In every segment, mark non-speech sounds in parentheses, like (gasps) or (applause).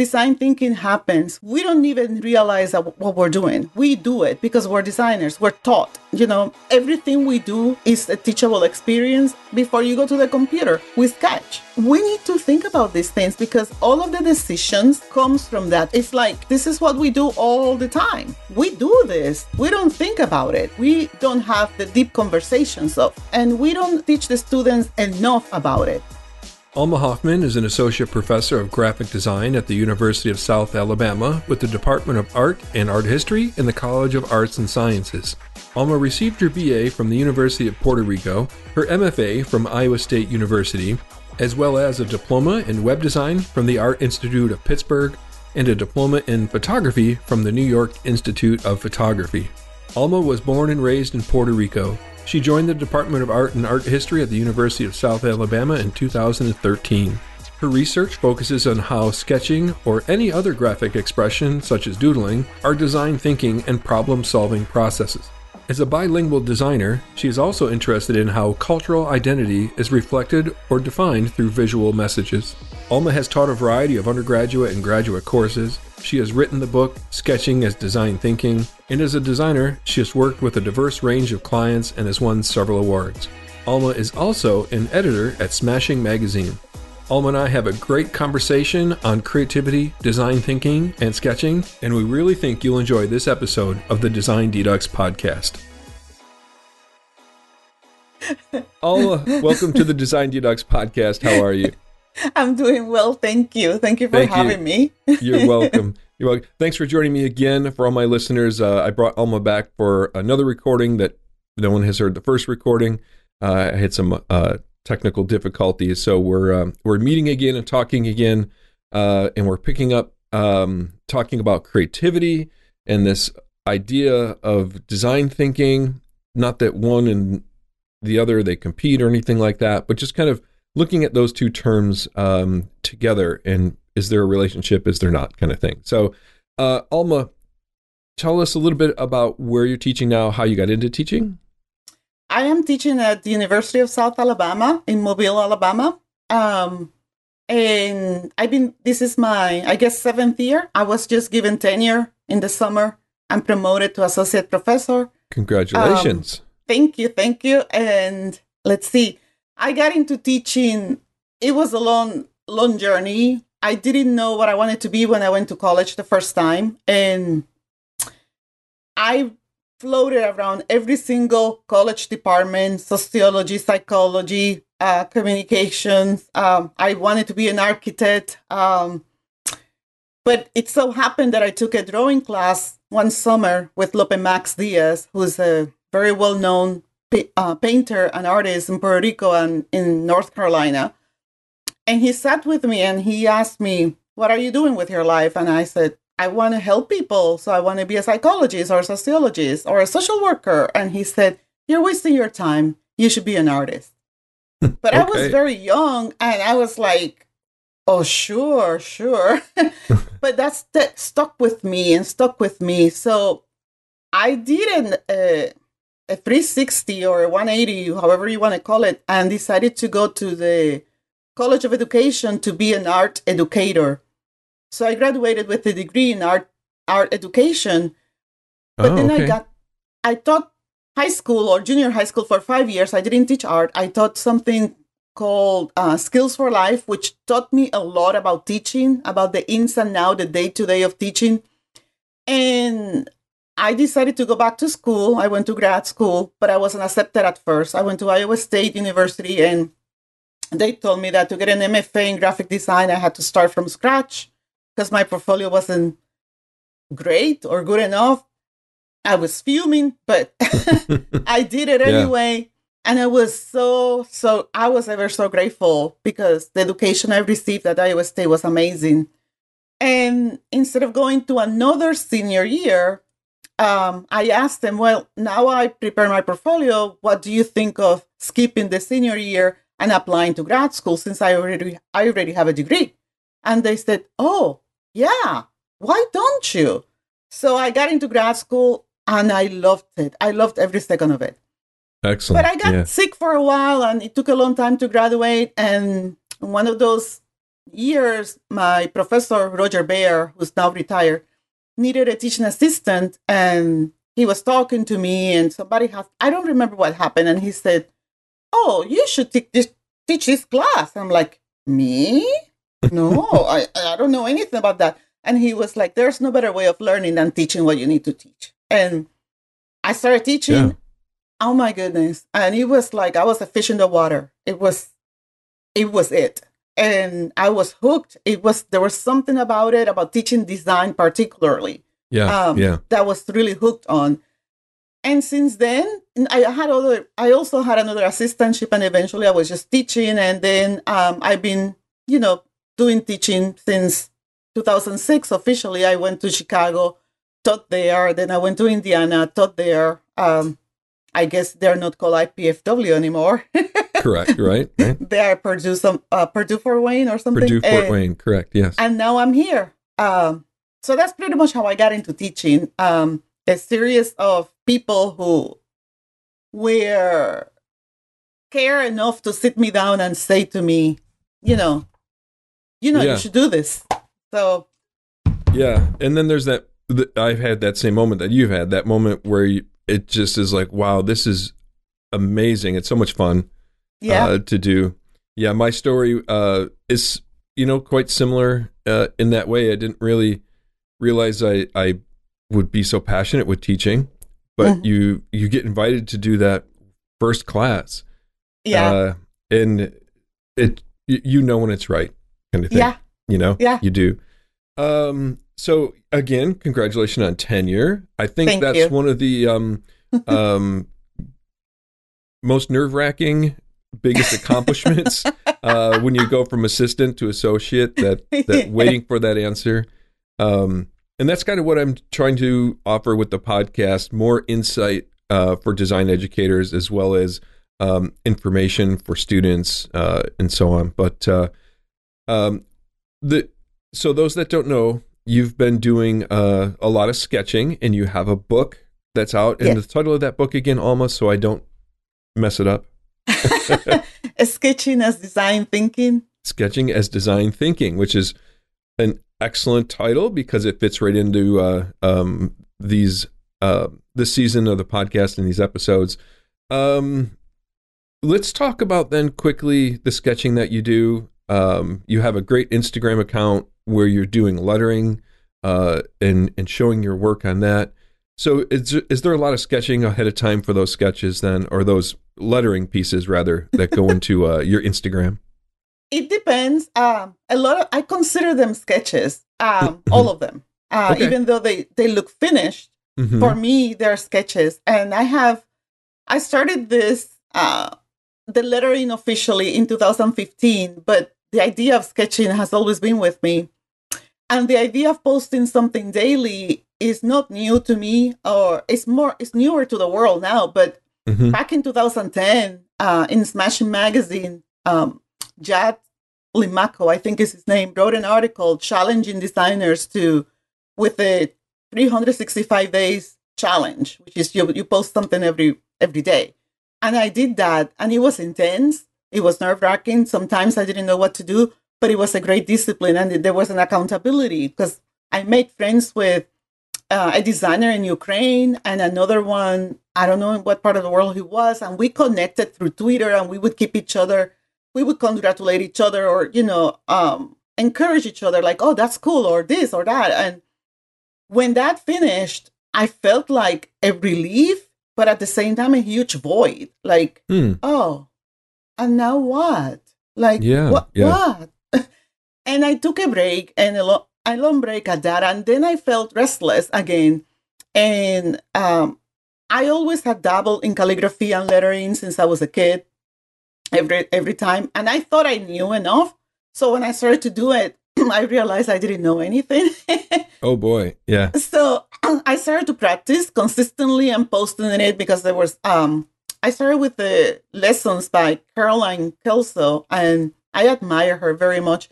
design thinking happens, we don't even realize what we're doing. We do it because we're designers. We're taught. You know, everything we do is a teachable experience before you go to the computer. We sketch. We need to think about these things because all of the decisions comes from that. It's like this is what we do all the time. We do this. We don't think about it. We don't have the deep conversations of and we don't teach the students enough about it. Alma Hoffman is an associate professor of graphic design at the University of South Alabama with the Department of Art and Art History in the College of Arts and Sciences. Alma received her BA from the University of Puerto Rico, her MFA from Iowa State University, as well as a diploma in web design from the Art Institute of Pittsburgh and a diploma in photography from the New York Institute of Photography. Alma was born and raised in Puerto Rico she joined the Department of Art and Art History at the University of South Alabama in 2013. Her research focuses on how sketching or any other graphic expression, such as doodling, are design thinking and problem solving processes. As a bilingual designer, she is also interested in how cultural identity is reflected or defined through visual messages. Alma has taught a variety of undergraduate and graduate courses, she has written the book Sketching as Design Thinking, and as a designer, she has worked with a diverse range of clients and has won several awards. Alma is also an editor at Smashing Magazine. Alma and I have a great conversation on creativity, design thinking, and sketching, and we really think you'll enjoy this episode of the Design Dedux podcast. Alma, welcome to the Design Dedux podcast. How are you? (laughs) I'm doing well, thank you. Thank you for thank having you. me. (laughs) You're welcome. (laughs) You're welcome. Thanks for joining me again. For all my listeners, uh, I brought Alma back for another recording that no one has heard the first recording. Uh, I had some uh, technical difficulties, so we're um, we're meeting again and talking again, uh, and we're picking up um, talking about creativity and this idea of design thinking. Not that one and the other they compete or anything like that, but just kind of looking at those two terms um, together and is there a relationship, is there not, kind of thing. So, uh, Alma, tell us a little bit about where you're teaching now, how you got into teaching. I am teaching at the University of South Alabama in Mobile, Alabama. Um, and I've been, this is my, I guess, seventh year. I was just given tenure in the summer. I'm promoted to associate professor. Congratulations. Um, thank you. Thank you. And let's see. I got into teaching. It was a long, long journey. I didn't know what I wanted to be when I went to college the first time. And I floated around every single college department sociology, psychology, uh, communications. Um, I wanted to be an architect. Um, but it so happened that I took a drawing class one summer with Lope Max Diaz, who's a very well known uh, painter and artist in Puerto Rico and in North Carolina. And he sat with me and he asked me, What are you doing with your life? And I said, I want to help people. So I want to be a psychologist or a sociologist or a social worker. And he said, You're wasting your time. You should be an artist. (laughs) But okay. I was very young and I was like, Oh, sure, sure. (laughs) but that's that stuck with me and stuck with me. So I did not uh, a 360 or a 180, however you want to call it, and decided to go to the College of Education to be an art educator. So I graduated with a degree in art art education. But oh, then okay. I got I taught high school or junior high school for five years. I didn't teach art. I taught something called uh, Skills for Life, which taught me a lot about teaching, about the ins and outs, the day to day of teaching. And I decided to go back to school. I went to grad school, but I wasn't accepted at first. I went to Iowa State University and they told me that to get an MFA in graphic design, I had to start from scratch because my portfolio wasn't great or good enough. I was fuming, but (laughs) (laughs) I did it anyway. Yeah. And I was so, so, I was ever so grateful because the education I received at Iowa State was amazing. And instead of going to another senior year, um, I asked them, well, now I prepare my portfolio. What do you think of skipping the senior year and applying to grad school since I already I already have a degree? And they said, oh, yeah, why don't you? So I got into grad school and I loved it. I loved every second of it. Excellent. But I got yeah. sick for a while and it took a long time to graduate. And one of those years, my professor, Roger Baer, who's now retired, needed a teaching assistant and he was talking to me and somebody has, I don't remember what happened. And he said, Oh, you should teach this, teach this class. I'm like, Me? No, (laughs) I, I don't know anything about that. And he was like, There's no better way of learning than teaching what you need to teach. And I started teaching. Yeah. Oh my goodness. And it was like I was a fish in the water. It was it was it. And I was hooked. It was there was something about it, about teaching design particularly. Yeah. Um, yeah. That was really hooked on. And since then, I had other I also had another assistantship and eventually I was just teaching and then um, I've been, you know, doing teaching since 2006 officially. I went to Chicago, taught there, then I went to Indiana, taught there. Um, I guess they're not called IPFW anymore. (laughs) correct, right? (laughs) right. They are Purdue, some uh, Purdue Fort Wayne or something. Purdue Fort uh, Wayne, correct? Yes. And now I'm here. Um, so that's pretty much how I got into teaching. Um, a series of people who were care enough to sit me down and say to me, you know, you know, yeah. you should do this. So. Yeah, and then there's that. I've had that same moment that you've had. That moment where you, it just is like, wow, this is amazing. It's so much fun yeah. Uh, to do. Yeah, my story uh, is, you know, quite similar uh, in that way. I didn't really realize I, I would be so passionate with teaching, but mm-hmm. you you get invited to do that first class. Yeah. Uh, and it you know when it's right kind of thing. Yeah. You know? Yeah. You do. Um so again, congratulations on tenure. I think Thank that's you. one of the um, (laughs) um, most nerve wracking, biggest accomplishments (laughs) uh, when you go from assistant to associate. That that (laughs) waiting for that answer, um, and that's kind of what I'm trying to offer with the podcast: more insight uh, for design educators as well as um, information for students uh, and so on. But uh, um, the so those that don't know you've been doing uh, a lot of sketching and you have a book that's out. And yes. the title of that book again, Alma, so I don't mess it up. (laughs) Sketching as Design Thinking. Sketching as Design Thinking, which is an excellent title because it fits right into uh, um, these uh, this season of the podcast and these episodes. Um, let's talk about then quickly the sketching that you do. Um, you have a great Instagram account where you're doing lettering uh, and and showing your work on that. So is is there a lot of sketching ahead of time for those sketches then, or those lettering pieces rather that go (laughs) into uh, your Instagram? It depends. Um, a lot of I consider them sketches, um, all of them, uh, okay. even though they they look finished. Mm-hmm. For me, they're sketches, and I have I started this uh, the lettering officially in 2015, but the idea of sketching has always been with me. And the idea of posting something daily is not new to me, or it's more, it's newer to the world now. But mm-hmm. back in 2010, uh, in Smashing Magazine, um, Jad Limcaco, I think is his name, wrote an article challenging designers to, with a 365 days challenge, which is you, you post something every every day. And I did that, and it was intense. It was nerve wracking. Sometimes I didn't know what to do, but it was a great discipline and there was an accountability because I made friends with uh, a designer in Ukraine and another one, I don't know in what part of the world he was. And we connected through Twitter and we would keep each other, we would congratulate each other or, you know, um, encourage each other like, oh, that's cool or this or that. And when that finished, I felt like a relief, but at the same time, a huge void. Like, mm. oh, and now what? Like, yeah, what? Yeah. what? (laughs) and I took a break and a, lo- a long break at that. And then I felt restless again. And um, I always had dabbled in calligraphy and lettering since I was a kid, every every time. And I thought I knew enough. So when I started to do it, (clears throat) I realized I didn't know anything. (laughs) oh boy, yeah. So (clears throat) I started to practice consistently and posting it because there was um I started with the lessons by Caroline Kelso, and I admire her very much.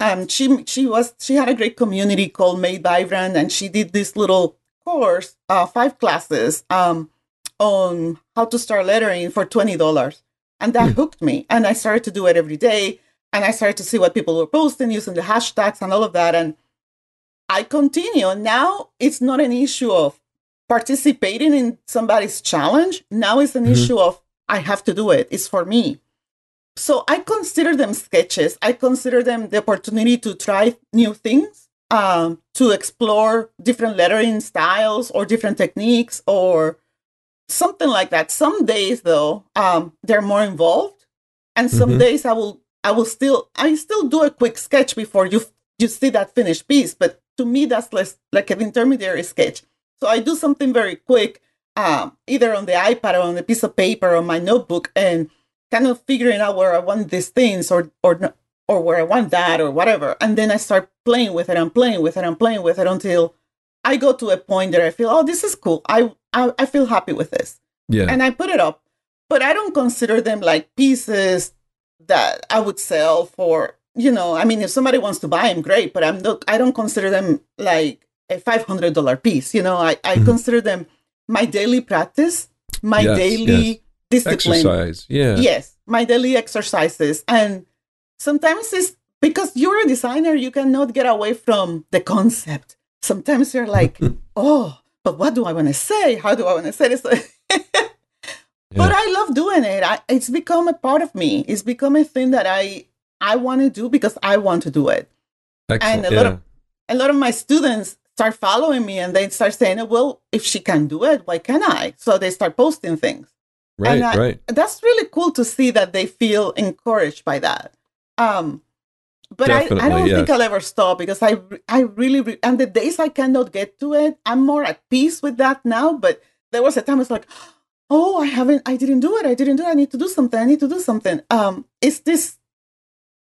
Um, she she was she had a great community called Made Vibrant, and she did this little course, uh, five classes, um, on how to start lettering for twenty dollars, and that mm. hooked me. And I started to do it every day. and I started to see what people were posting using the hashtags and all of that. And I continue. Now it's not an issue of participating in somebody's challenge. Now it's an mm-hmm. issue of I have to do it. It's for me. So I consider them sketches. I consider them the opportunity to try new things, um, to explore different lettering styles or different techniques or something like that. Some days, though, um, they're more involved, and some mm-hmm. days I will I will still I still do a quick sketch before you you see that finished piece. But to me, that's less like an intermediary sketch. So I do something very quick, um, either on the iPad or on a piece of paper or my notebook, and kind of figuring out where I want these things or or or where I want that or whatever. And then I start playing with it and playing with it and playing with it until I go to a point that I feel, oh, this is cool. I I, I feel happy with this. Yeah. And I put it up. But I don't consider them like pieces that I would sell for, you know, I mean if somebody wants to buy them, great, but I'm not I don't consider them like a five hundred dollar piece. You know, I, I mm-hmm. consider them my daily practice, my yes, daily yes discipline. Exercise, yeah. Yes, my daily exercises. And sometimes it's because you're a designer, you cannot get away from the concept. Sometimes you're like, (laughs) oh, but what do I want to say? How do I want to say this? (laughs) Yeah. But I love doing it. I, it's become a part of me. It's become a thing that I I want to do because I want to do it. Excellent. And a yeah. lot of a lot of my students start following me and they start saying, "Well, if she can do it, why can't I?" So they start posting things. Right, I, right. That's really cool to see that they feel encouraged by that. Um, but I, I don't yes. think I'll ever stop because I, I really, re- and the days I cannot get to it, I'm more at peace with that now. But there was a time it's like, oh, I haven't, I didn't do it. I didn't do it. I need to do something. I need to do something. Um, it's this,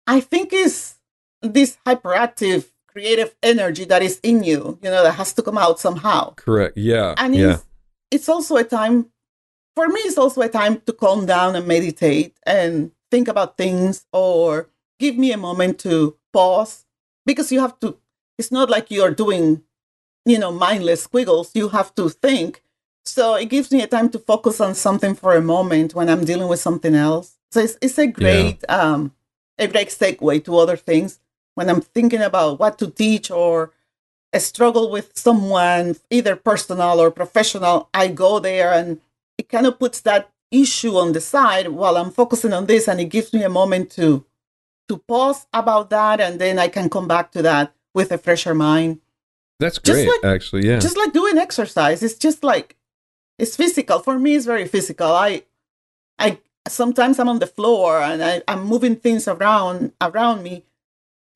I think is this hyperactive creative energy that is in you, you know, that has to come out somehow. Correct. Yeah. And yeah. It's, it's also a time for me, it's also a time to calm down and meditate and think about things or give me a moment to pause because you have to, it's not like you're doing, you know, mindless squiggles. You have to think. So it gives me a time to focus on something for a moment when I'm dealing with something else. So it's, it's a great, yeah. um, a great segue to other things when I'm thinking about what to teach or a struggle with someone, either personal or professional. I go there and it kind of puts that issue on the side while I'm focusing on this, and it gives me a moment to to pause about that, and then I can come back to that with a fresher mind. That's great, like, actually. Yeah, just like doing exercise. It's just like it's physical for me. It's very physical. I I sometimes I'm on the floor and I, I'm moving things around around me.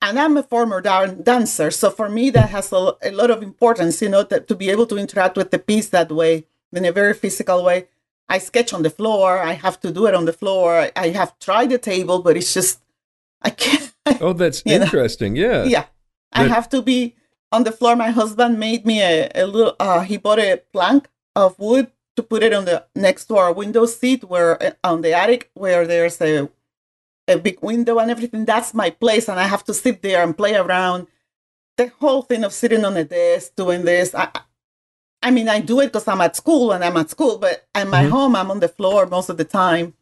And I'm a former dancer, so for me that has a, a lot of importance, you know, to be able to interact with the piece that way in a very physical way. I sketch on the floor. I have to do it on the floor. I have tried the table, but it's just I can't. (laughs) Oh, that's interesting. Know? Yeah. Yeah. That... I have to be on the floor. My husband made me a, a little. Uh, he bought a plank of wood to put it on the next to our window seat, where uh, on the attic where there's a a big window and everything. That's my place, and I have to sit there and play around. The whole thing of sitting on a desk doing this, I, I mean, I do it because I'm at school and I'm at school, but at my mm-hmm. home, I'm on the floor most of the time.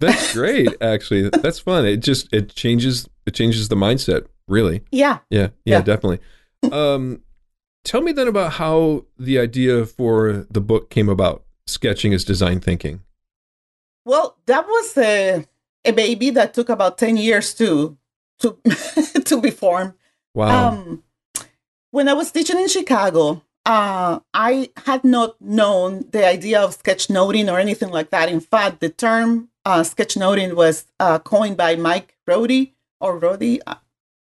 That's (laughs) great, actually. That's fun. It just it changes it changes the mindset, really. Yeah. Yeah. Yeah, yeah. definitely. um tell me then about how the idea for the book came about. Sketching as design thinking. Well, that was a a baby that took about 10 years to to (laughs) to be formed. Wow. Um when I was teaching in Chicago, uh, I had not known the idea of sketchnoting or anything like that. In fact, the term uh, sketchnoting was uh, coined by Mike Rohde or Roddy. I'm,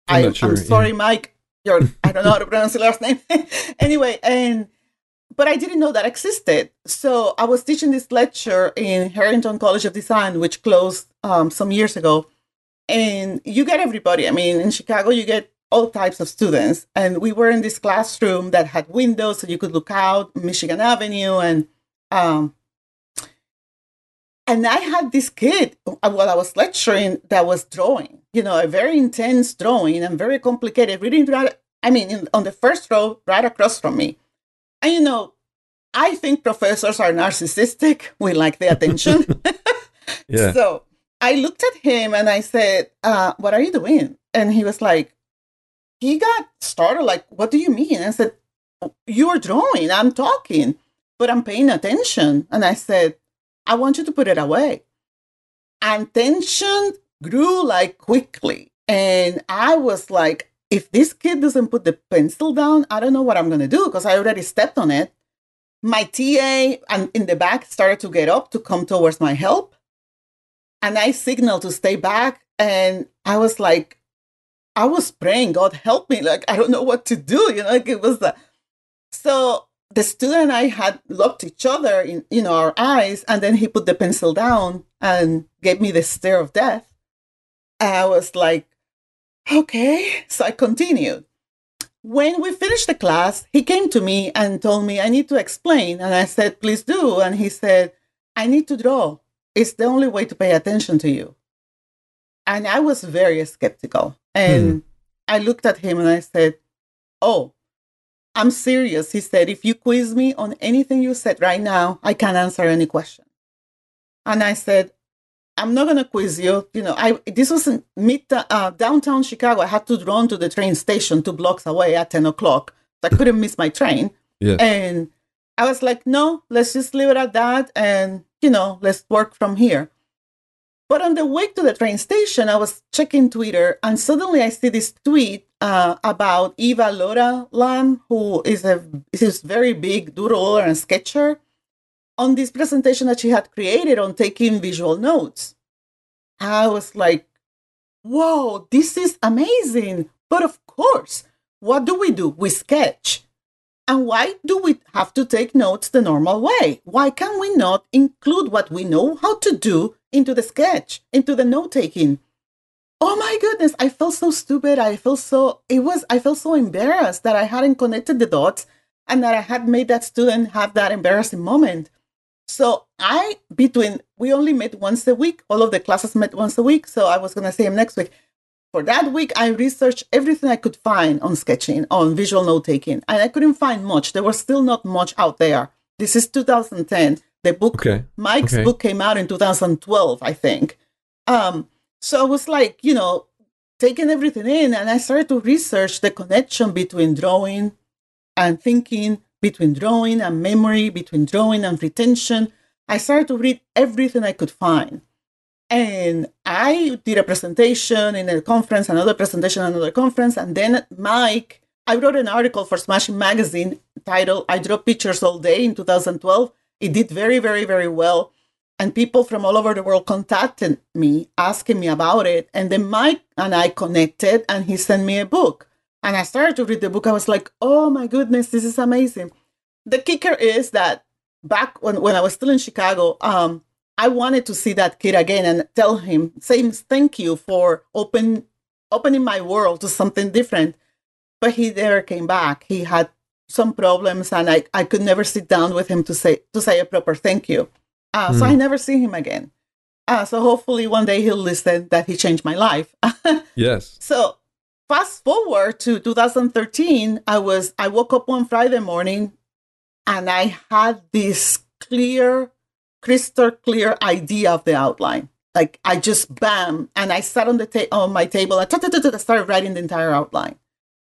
I, sure, I'm sorry, yeah. (laughs) Mike. You're, I don't know how to pronounce your last name. (laughs) anyway, and but I didn't know that existed. So I was teaching this lecture in Harrington College of Design, which closed um, some years ago. And you get everybody. I mean, in Chicago, you get all types of students. And we were in this classroom that had windows so you could look out Michigan Avenue and um and I had this kid uh, while I was lecturing that was drawing, you know, a very intense drawing and very complicated, reading right, I mean, in, on the first row, right across from me. And, you know, I think professors are narcissistic. (laughs) We like the attention. (laughs) (laughs) yeah. So I looked at him and I said, uh, What are you doing? And he was like, He got started, like, What do you mean? I said, You're drawing, I'm talking, but I'm paying attention. And I said, I want you to put it away. And tension grew like quickly. And I was like, if this kid doesn't put the pencil down, I don't know what I'm going to do because I already stepped on it. My TA and in the back started to get up to come towards my help. And I signaled to stay back. And I was like, I was praying, God help me. Like, I don't know what to do. You know, like it was the. So the student and I had looked each other in, you know, our eyes. And then he put the pencil down and gave me the stare of death. And I was like, okay. So I continued. When we finished the class, he came to me and told me, I need to explain. And I said, please do. And he said, I need to draw. It's the only way to pay attention to you. And I was very skeptical. And hmm. I looked at him and I said, Oh, I'm serious. He said, If you quiz me on anything you said right now, I can't answer any question. And I said, I'm not gonna quiz you. You know, I this was in mid uh, downtown Chicago. I had to run to the train station two blocks away at ten o'clock. So I couldn't miss my train. Yeah. And I was like, no, let's just leave it at that, and you know, let's work from here. But on the way to the train station, I was checking Twitter, and suddenly I see this tweet uh, about Eva-Lotta Lamm, who is a is very big doodler and sketcher on this presentation that she had created on taking visual notes. I was like, whoa, this is amazing. But of course, what do we do? We sketch. And why do we have to take notes the normal way? Why can we not include what we know how to do into the sketch, into the note taking? Oh my goodness, I felt so stupid. I felt so, it was, I felt so embarrassed that I hadn't connected the dots and that I had made that student have that embarrassing moment. So I between we only met once a week. All of the classes met once a week. So I was gonna see him next week. For that week, I researched everything I could find on sketching, on visual note taking, and I couldn't find much. There was still not much out there. This is 2010. The book, okay. Mike's okay. book, came out in 2012, I think. Um, so I was like, you know, taking everything in, and I started to research the connection between drawing and thinking between drawing and memory, between drawing and retention. I started to read everything I could find. And I did a presentation in a conference, another presentation, another conference. And then Mike, I wrote an article for Smashing Magazine titled I Draw Pictures All Day in 2012. It did very, very, very well. And people from all over the world contacted me asking me about it. And then Mike and I connected and he sent me a book. And I started to read the book. I was like, oh my goodness, this is amazing. The kicker is that back when, when I was still in Chicago, um, I wanted to see that kid again and tell him, say thank you for open opening my world to something different. But he never came back. He had some problems and I, I could never sit down with him to say to say a proper thank you. Uh, mm. So I hmm. never see him again. Uh, so hopefully one day he'll listen that he changed my life. (laughs) yes. So fast forward to 2013 i was i woke up one friday morning and i had this clear crystal clear idea of the outline. Like i just bam and i sat on the ta- on my table I started writing the entire outline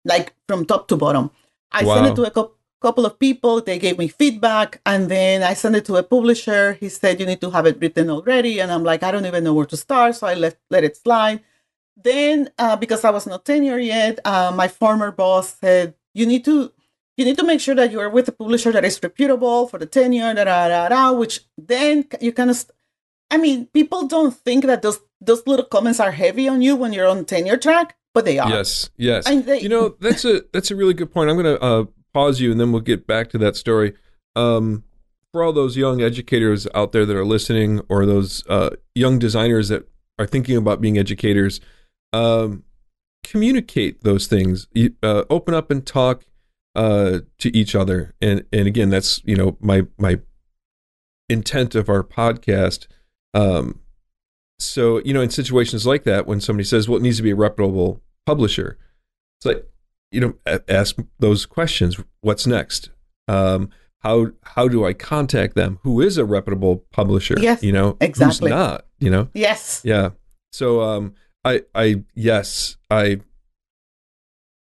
like from top to bottom. I wow. sent it to a co- couple of people they gave me feedback and then i sent it to a publisher. He said you need to have it written already and i'm like i don't even know where to start so i let let it slide. Then, uh, because I was not tenure yet, uh, my former boss said, "You need to, you need to make sure that you are with a publisher that is reputable for the tenure." Da, da, da, da, which then you kind of, I mean, people don't think that those those little comments are heavy on you when you're on tenure track, but they are. Yes, yes. They, you know, that's a that's a really good point. I'm going to uh, pause you, and then we'll get back to that story. Um, for all those young educators out there that are listening, or those uh, young designers that are thinking about being educators um, communicate those things. Uh, open up and talk uh, to each other. And and again, that's you know my my intent of our podcast. Um, so you know, in situations like that, when somebody says, "Well, it needs to be a reputable publisher," it's like you know, ask those questions. What's next? Um, how how do I contact them? Who is a reputable publisher? Yes, you know, exactly. Who's not? You know. Yes. Yeah. So um, I I yes I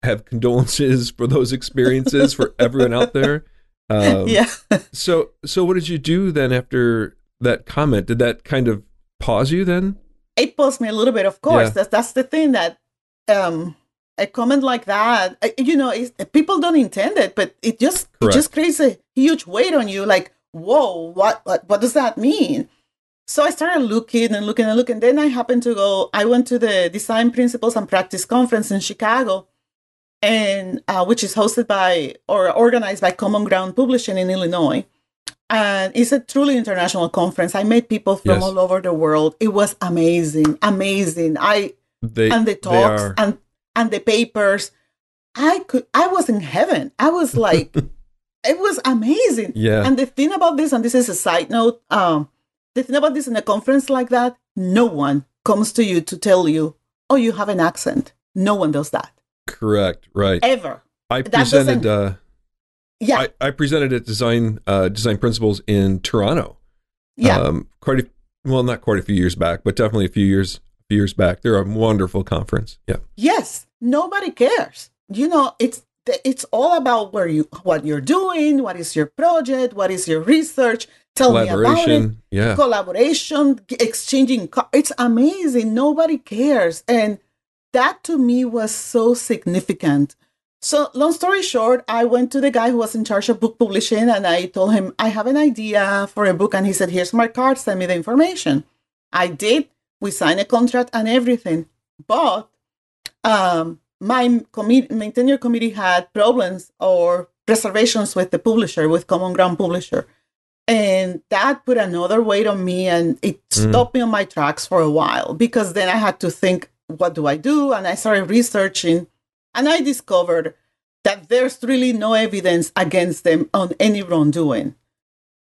have condolences for those experiences for everyone out there. Um, yeah. so so what did you do then after that comment? Did that kind of pause you then? It paused me a little bit, of course. Yeah. That's that's the thing that um a comment like that, you know, people don't intend it, but it just it just creates a huge weight on you. Like, whoa, what what what does that mean? So I started looking and looking and looking. Then I happened to go. I went to the Design Principles and Practice Conference in Chicago, and uh, which is hosted by or organized by Common Ground Publishing in Illinois. And it's a truly international conference. I met people from Yes. all over the world. It was amazing, amazing. I They and the talks are and and the papers. I could. I was in heaven. I was (laughs) like, it was amazing. yeah And the thing about this, and this is a side note, um, the thing about this in a conference like that, no one comes to you to tell you, oh, you have an accent. No one does that correct right. ever. I that presented uh, Yeah, I, I presented at design uh, design principles in Toronto. yeah, Um, quite a well, not quite a few years back, but definitely a few years a few years back. They're a wonderful conference. Yeah. yes. Nobody cares. You know, it's it's all about where you what you're doing, what is your project, what is your research. Tell me about it. Collaboration. Yeah. collaboration, exchanging. Co- it's amazing. Nobody cares, and that to me was so significant. So, long story short, I went to the guy who was in charge of book publishing, and I told him I have an idea for a book, and he said, "Here's my card. Send me the information." I did. We signed a contract and everything, but um, my committee, my tenure committee had problems or reservations with the publisher, with Common Ground Publisher and that put another weight on me and it Mm. stopped me on my tracks for a while because then i had to think what do i do and i started researching and i discovered that there's really no evidence against them on any wrongdoing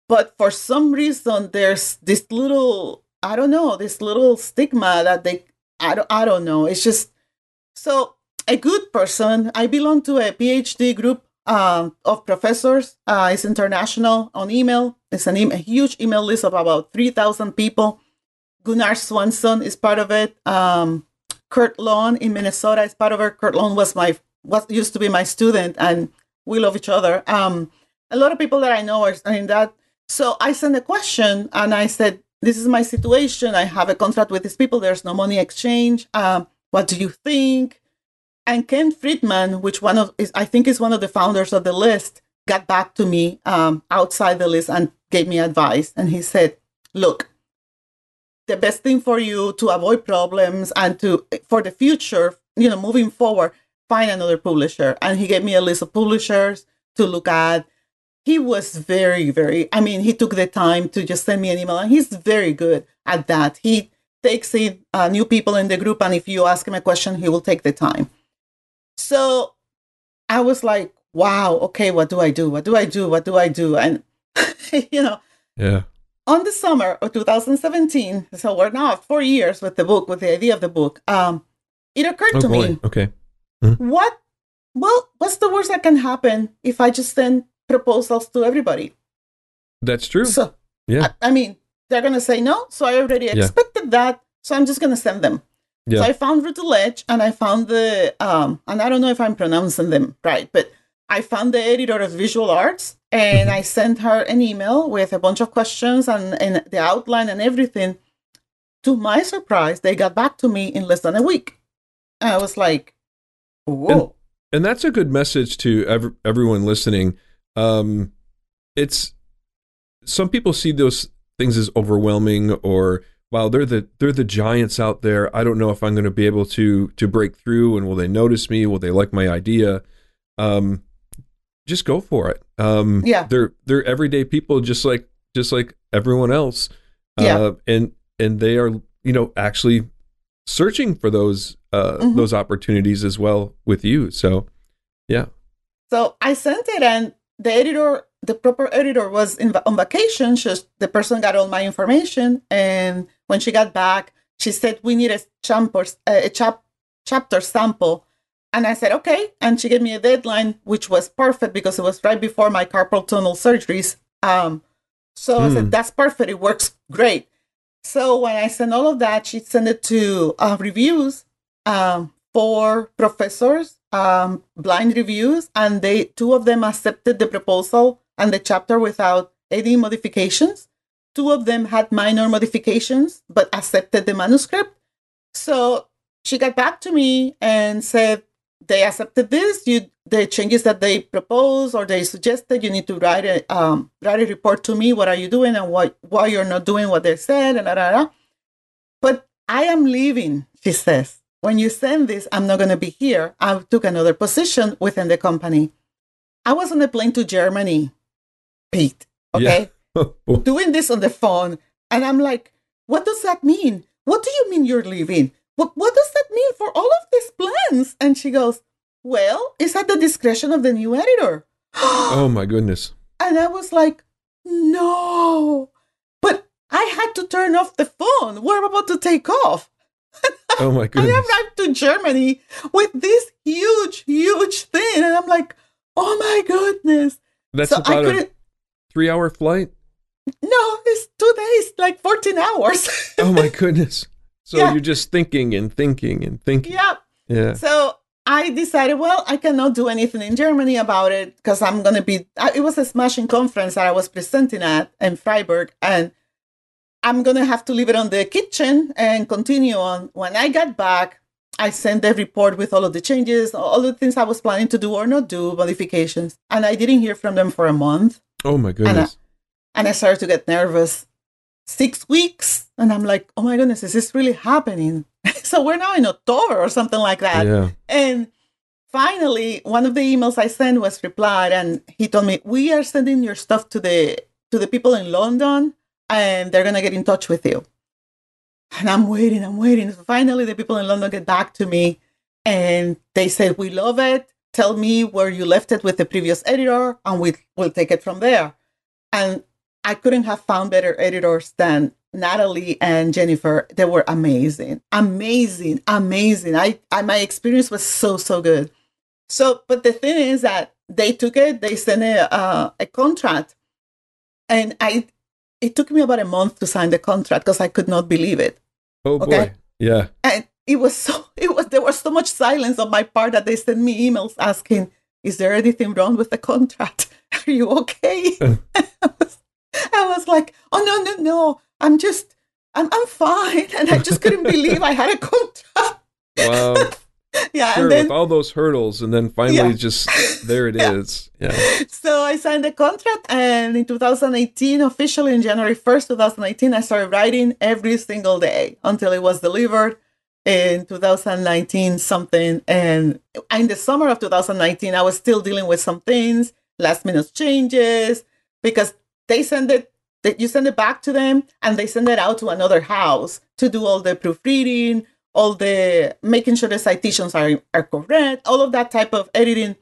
but for some reason there's this little i don't know this little stigma that they i don't, I don't know it's just so a good person i belong to a phd group um, of professors. Uh, it's international on email. It's an em- a huge email list of about 3,000 people. Gunnar Swanson is part of it. Um, Kurt Lawn in Minnesota is part of it. Kurt Lawn was my was used to be my student, and we love each other. Um, a lot of people that I know are in that. So I sent a question, and I said, "This is my situation. I have a contract with these people. There's no money exchange. Um, what do you think?" And Ken Friedman, which one of is I think is one of the founders of the list, got back to me um, outside the list and gave me advice. And he said, "Look, the best thing for you to avoid problems and to for the future, you know, moving forward, find another publisher." And he gave me a list of publishers to look at. He was very, very. I mean, he took the time to just send me an email, and he's very good at that. He takes in uh, new people in the group, and if you ask him a question, he will take the time. So I was like, wow, okay, what do I do? What do I do? What do I do? And, (laughs) you know, Yeah. On the summer of 2017, so we're now four years with the book, with the idea of the book, um, it occurred Oh to boy. me, Okay. what, well, what's the worst that can happen if I just send proposals to everybody? That's true. So, Yeah. I, I mean, they're going to say no. So I already Yeah. expected that. So I'm just going to send them. Yeah. So I found Routledge and I found the, um, and I don't know if I'm pronouncing them right, but I found the editor of Visual Arts and I sent her an email with a bunch of questions and, and the outline and everything. To my surprise, they got back to me in less than a week. And I was like, whoa. and that's a good message to ev- everyone listening. Um, it's some people see those things as overwhelming, or wow, they're the they're the giants out there. I don't know if I'm going to be able to to break through, and will they notice me? Will they like my idea? Um, just go for it. Um, Yeah. they're they're everyday people, just like just like everyone else. Yeah. Uh, and and they are you know actually searching for those uh Mhm. those opportunities as well with you. So yeah. So I sent it, and the editor, the proper editor, was in, on vacation. Just the person got all my information, and when she got back, she said we need a a chap, chapter sample, and I said, okay. And she gave me a deadline, which was perfect because it was right before my carpal tunnel surgeries. Um, so I said, that's perfect. It works great. So when I sent all of that, she sent it to uh, reviews um, for professors, um, blind reviews, and they two of them accepted the proposal and the chapter without any modifications. Two of them had minor modifications but accepted the manuscript. So she got back to me and said they accepted this. You the changes that they propose or they suggested. You need to write a um, write a report to me. What are you doing and why why you're not doing what they said and da, da, da. But I am leaving. She says when you send this, I'm not going to be here. I took another position within the company. I was on a plane to Germany, Pete. Okay, (laughs) Yeah. doing this on the phone, and I'm like, what does that mean? What do you mean you're leaving? What What does that mean for all of these plans? And she goes, well, it's at the discretion of the new editor. (gasps) oh my goodness. And I was like, no. But I had to turn off the phone. We're about to take off. (laughs) Oh my goodness. I arrived to Germany with this huge, huge thing. And I'm like, oh my goodness. That's so about a three hour flight? no, it's two days, like 14 hours. Oh my (laughs) goodness. So Yeah. you're just thinking and thinking and thinking. yeah. Yeah. So I decided, well, I cannot do anything in Germany about it because I'm going to be. It was a smashing conference that I was presenting at in Freiburg, and I'm going to have to leave it on the kitchen and continue on. When I got back, I sent the report with all of the changes, all the things I was planning to do or not do, modifications, and I didn't hear from them for a month. Oh my goodness. And I started to get nervous. Six weeks, and I'm like, oh my goodness, is this really happening? (laughs) so we're now in October or something like that. yeah. And finally, one of the emails I sent was replied, and he told me, "We are sending your stuff to the to the people in London, and they're gonna get in touch with you." And I'm waiting, I'm waiting. So finally, the people in London get back to me, and they said, "We love it. Tell me where you left it with the previous editor, and we will take it from there." And I couldn't have found better editors than Natalie and Jennifer. They were amazing, amazing, amazing. I, I my experience was so so good. So, but the thing is that they took it. They sent a uh, a contract, and I. It took me about a month to sign the contract because I could not believe it, Oh boy. Okay. Yeah. and it was so. (laughs) It was there was so much silence on my part that they sent me emails asking, "Is there anything wrong with the contract? (laughs) Are you okay?" (laughs) I was, like, "Oh no, no, no! I'm just, I'm, I'm fine," (laughs) and I just couldn't believe I had a contract. Wow. (laughs) Yeah, sure, and then with all those hurdles and then finally Yeah. just (laughs) there it is. Yeah. Yeah. so I signed the contract, and in 2018, officially in January 1st, 2018, I started writing every single day until it was delivered in 2019 something. And in the summer of 2019, I was still dealing with some things, last minute changes, because they send it. That you send it back to them, and they send it out to another house to do all the proofreading, all the making sure the citations are, are correct, all of that type of editing.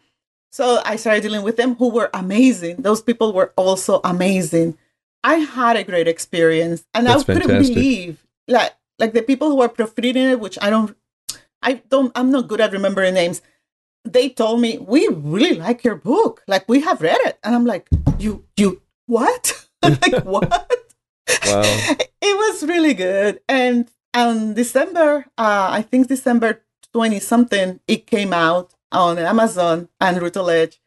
So I started dealing with them who were amazing. Those people were also amazing. I had a great experience and That's I couldn't fantastic. believe like like the people who were proofreading it, which I don't I don't I'm not good at remembering names. They told me, We really like your book. Like we have read it. And I'm like, You you what? (laughs) like (laughs) what? Wow. (laughs) it was really good. And on December, uh, I think December 20 something, it came out on Amazon and Routledge.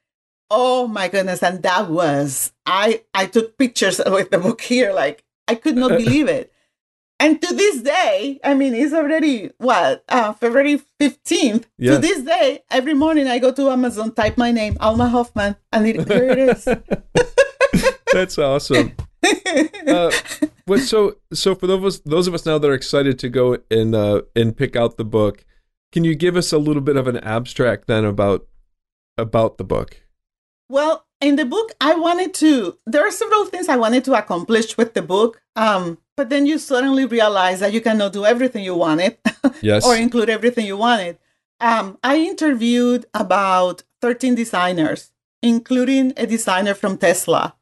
Oh my goodness. And that was, I, I took pictures with the book here. Like, I could not believe it. And to this day, I mean, it's already what, uh, February 15th. Yeah. To this day, every morning I go to Amazon, type my name, Alma Hoffman, and it, here it is. That's awesome. (laughs) Uh, but so so for those of us, those of us now that are excited to go and uh, and pick out the book, can you give us a little bit of an abstract then about about the book? Well, in the book, I wanted to. There are several things I wanted to accomplish with the book, um, but then you suddenly realize that you cannot do everything you wanted (laughs) Yes. or include everything you wanted. Um, I interviewed about 13 designers, including a designer from Tesla,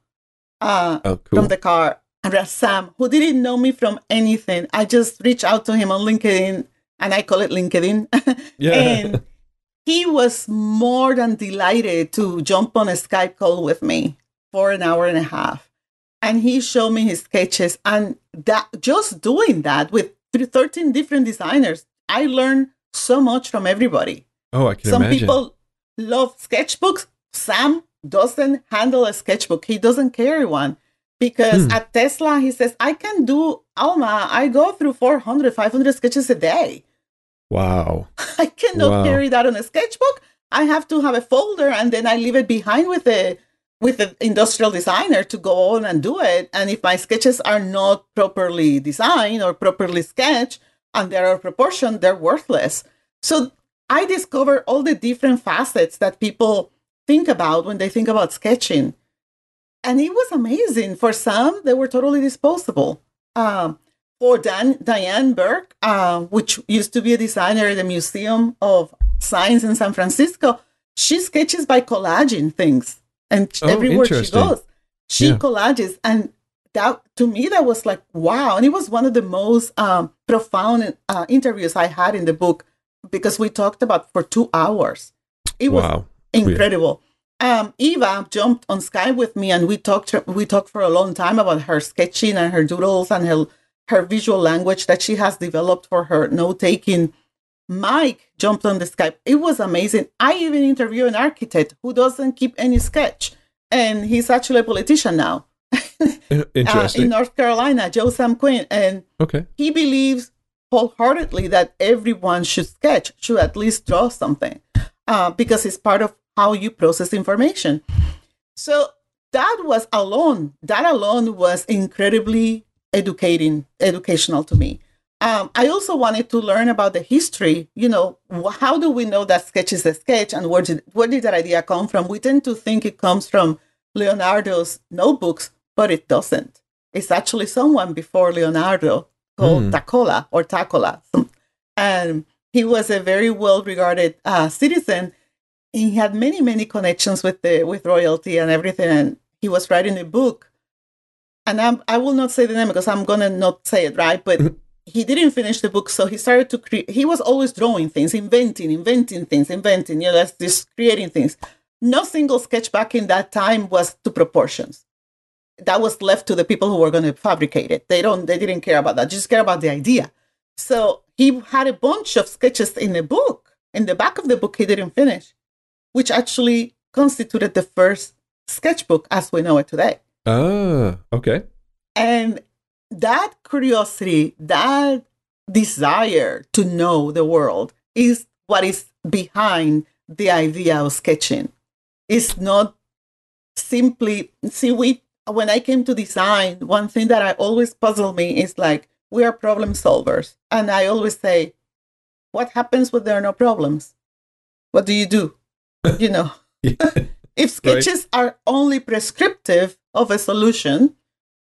uh, oh, cool. from the car, Rassam, who didn't know me from anything. I just reached out to him on LinkedIn, and I call it LinkedIn. (laughs) yeah. and he was more than delighted to jump on a Skype call with me for an hour and a half. And he showed me his sketches. And that just doing that with 13 different designers, I learned so much from everybody. Oh, I can Some imagine. people love sketchbooks. Sam doesn't handle a sketchbook. He doesn't carry one because Hmm. at Tesla, he says, I can do, Alma, I go through 400, 500 sketches a day. Wow. (laughs) I cannot Wow. carry that on a sketchbook. I have to have a folder and then I leave it behind with the with the industrial designer to go on and do it. And if my sketches are not properly designed or properly sketched and they're out of proportion, they're worthless. So I discovered all the different facets that people think about when they think about sketching. And it was amazing. For some, they were totally disposable. Um, for Dan, Diane Burke, uh, which used to be a designer at the Museum of Science in San Francisco, she sketches by collaging things. And Oh, everywhere she goes, she Yeah. collages. And that, to me, that was like, wow. And it was one of the most um, profound uh, interviews I had in the book because we talked about for two hours. It was Incredible. Um, Eva jumped on Skype with me, and we talked. We talked for a long time about her sketching and her doodles and her her visual language that she has developed for her note taking. Mike jumped on the Skype. It was amazing. I even interviewed an architect who doesn't keep any sketch, and he's actually a politician now In- (laughs) uh, in North Carolina, Joe Sam Queen, and okay. he believes wholeheartedly that everyone should sketch, should at least draw something, uh, because it's part of how you process information. So that was alone, that alone was incredibly educating, educational to me. Um, I also wanted to learn about the history. You know, how do we know that sketch is a sketch, and where did where did that idea come from? We tend to think it comes from Leonardo's notebooks, but it doesn't. It's actually someone before Leonardo called Hmm. Taccola or Taccola, and he was a very well regarded uh, citizen. He had many many connections with the with royalty and everything, and he was writing a book. And I'm, I will not say the name because I'm gonna not say it right, but Mhm. he didn't finish the book, so he started to create. He was always drawing things, inventing, inventing things, inventing. You know, that's just creating things. No single sketch back in that time was to proportions. That was left to the people who were going to fabricate it. They don't. They didn't care about that. Just care about the idea. So he had a bunch of sketches in the book. In the back of the book, he didn't finish, which actually constituted the first sketchbook as we know it today. Ah, okay. And that curiosity, that desire to know the world is what is behind the idea of sketching. It's not simply, see, we, when I came to design, one thing that I always puzzle me is like, we are problem solvers. And I always say, what happens when there are no problems? What do you do? You know, (laughs) if sketches are only prescriptive of a solution,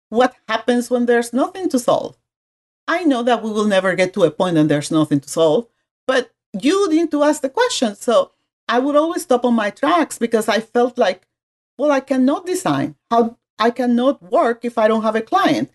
what happens when there's nothing to solve? I know that we will never get to a point when there's nothing to solve, but you need to ask the question. So I would always stop on my tracks because I felt like, well, I cannot design. How I cannot work if I don't have a client.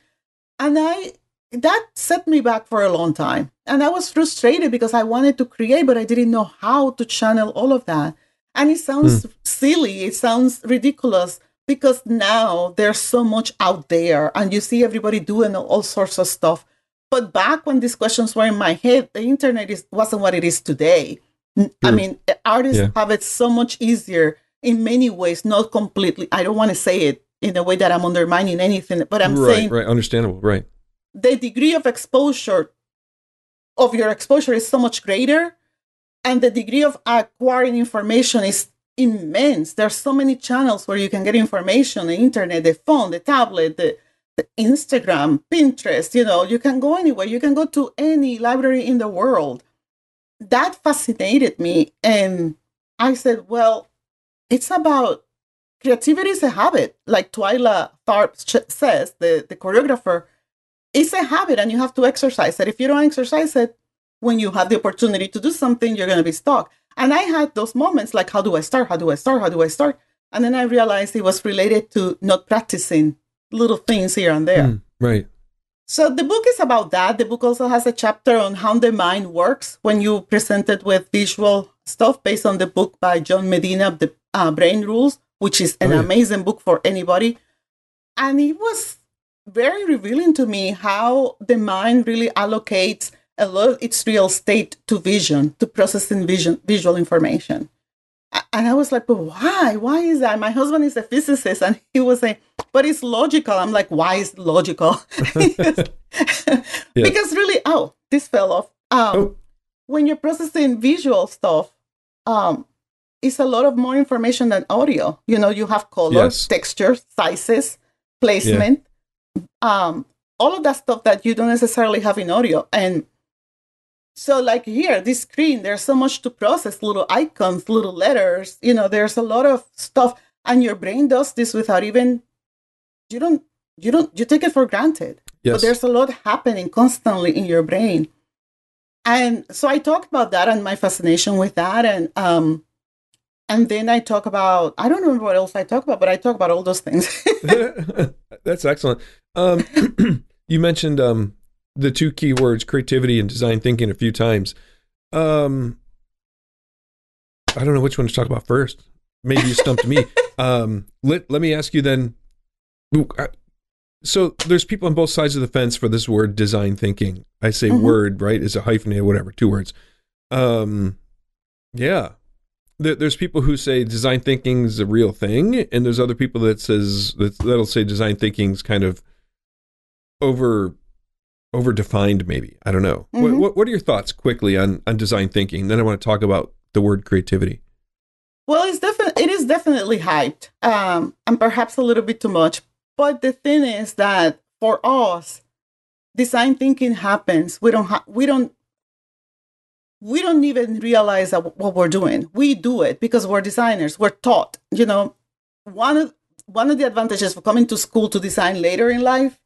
And I that set me back for a long time. And I was frustrated because I wanted to create, but I didn't know how to channel all of that. And it sounds hmm. silly, it sounds ridiculous because now there's so much out there and you see everybody doing all sorts of stuff. But back when these questions were in my head, the internet is, wasn't what it is today. N- I True. mean, eh, artists Yeah. have it so much easier in many ways, not completely. I don't want to say it in a way that I'm undermining anything, but I'm right, saying right. Understandable. Right. the degree of exposure of your exposure is so much greater and the degree of acquiring information is immense. There's so many channels where you can get information the internet the phone the tablet the, the instagram pinterest you know you can go anywhere. You can go to any library in the world. That fascinated me and i said well it's about creativity is a habit. Like twyla tharp says the, the choreographer it's a habit and you have to exercise it. If you don't exercise it, when you have the opportunity to do something, you're going to be stuck. And I had those moments like, how do I start? How do I start? How do I start? And then I realized it was related to not practicing little things here and there. Mm, right. So the book is about that. The book also has a chapter on how the mind works when you present it with visual stuff based on the book by John Medina, The uh, Brain Rules, which is an oh, yeah. amazing book for anybody. And it was very revealing to me how the mind really allocates a lot of its real estate to vision, to processing vision, visual information. And I was like, but why? Why is that? My husband is a physicist and he was saying, but it's logical. I'm like, why is logical? (laughs) yes. Because really, oh, this fell off. Um, oh. When you're processing visual stuff, um, it's a lot of more information than audio. You know, you have color, yes. texture, sizes, placement, yeah. um, all of that stuff that you don't necessarily have in audio. And so, like here, this screen, there's so much to process little icons, little letters, you know, there's a lot of stuff. And your brain does this without even, you don't, you don't, you take it for granted. Yes. But there's a lot happening constantly in your brain. And so I talked about that and my fascination with that. And, um, and then I talk about, I don't remember what else I talk about, but I talk about all those things. (laughs) (laughs) That's excellent. Um, (clears throat) you mentioned um, the two key words creativity and design thinking a few times. Um, I don't know which one to talk about first. Maybe you stumped me. (laughs) Um, let let me ask you then. So there's people on both sides of the fence for this word design thinking. I say mm-hmm. word right is a hyphenated whatever two words. Um, yeah. There, there's people who say design thinking is a real thing, and there's other people that says that that'll say design thinking is kind of over overdefined maybe. I don't know. Mm-hmm. what, what, what, are your thoughts quickly on on design thinking? Then i want to talk about the word creativity. Well it's definitely it is definitely hyped. Um and perhaps a little bit too much. But the thing is that for us design thinking happens. We don't have we don't we don't even realize that what we're doing. We do it because we're designers. We're taught you know. One of one of the advantages for coming to school to design later in life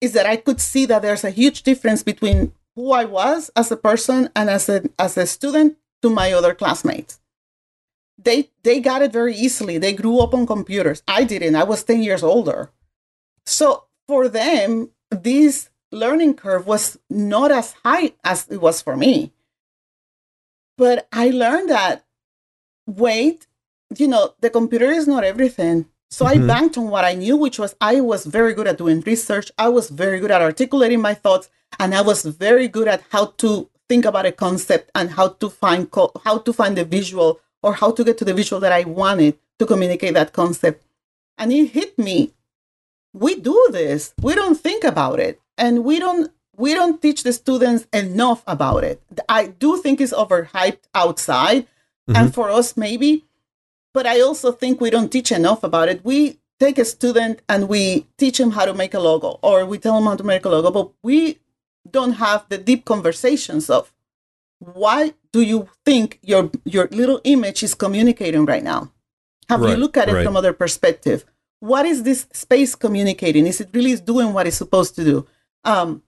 is that I could see that there's a huge difference between who I was as a person and as a as a student to my other classmates. They they got it very easily. They grew up on computers. I didn't. I was 10 years older. So for them, this learning curve was not as high as it was for me. But I learned that wait, you know, the computer is not everything. So mm-hmm. I banked on what I knew, which was I was very good at doing research. I was very good at articulating my thoughts, and I was very good at how to think about a concept and how to find co- how to find the visual or how to get to the visual that I wanted to communicate that concept. And it hit me. We do this. We don't think about it, and we don't we don't teach the students enough about it. I do think it's overhyped outside, mm-hmm. and for us maybe but I also think we don't teach enough about it. We take a student and we teach him how to make a logo, or we tell him how to make a logo, but we don't have the deep conversations of why do you think your your little image is communicating right now? Have right, you looked at it right. from other perspective? What is this space communicating? Is it really doing what it's supposed to do? Um,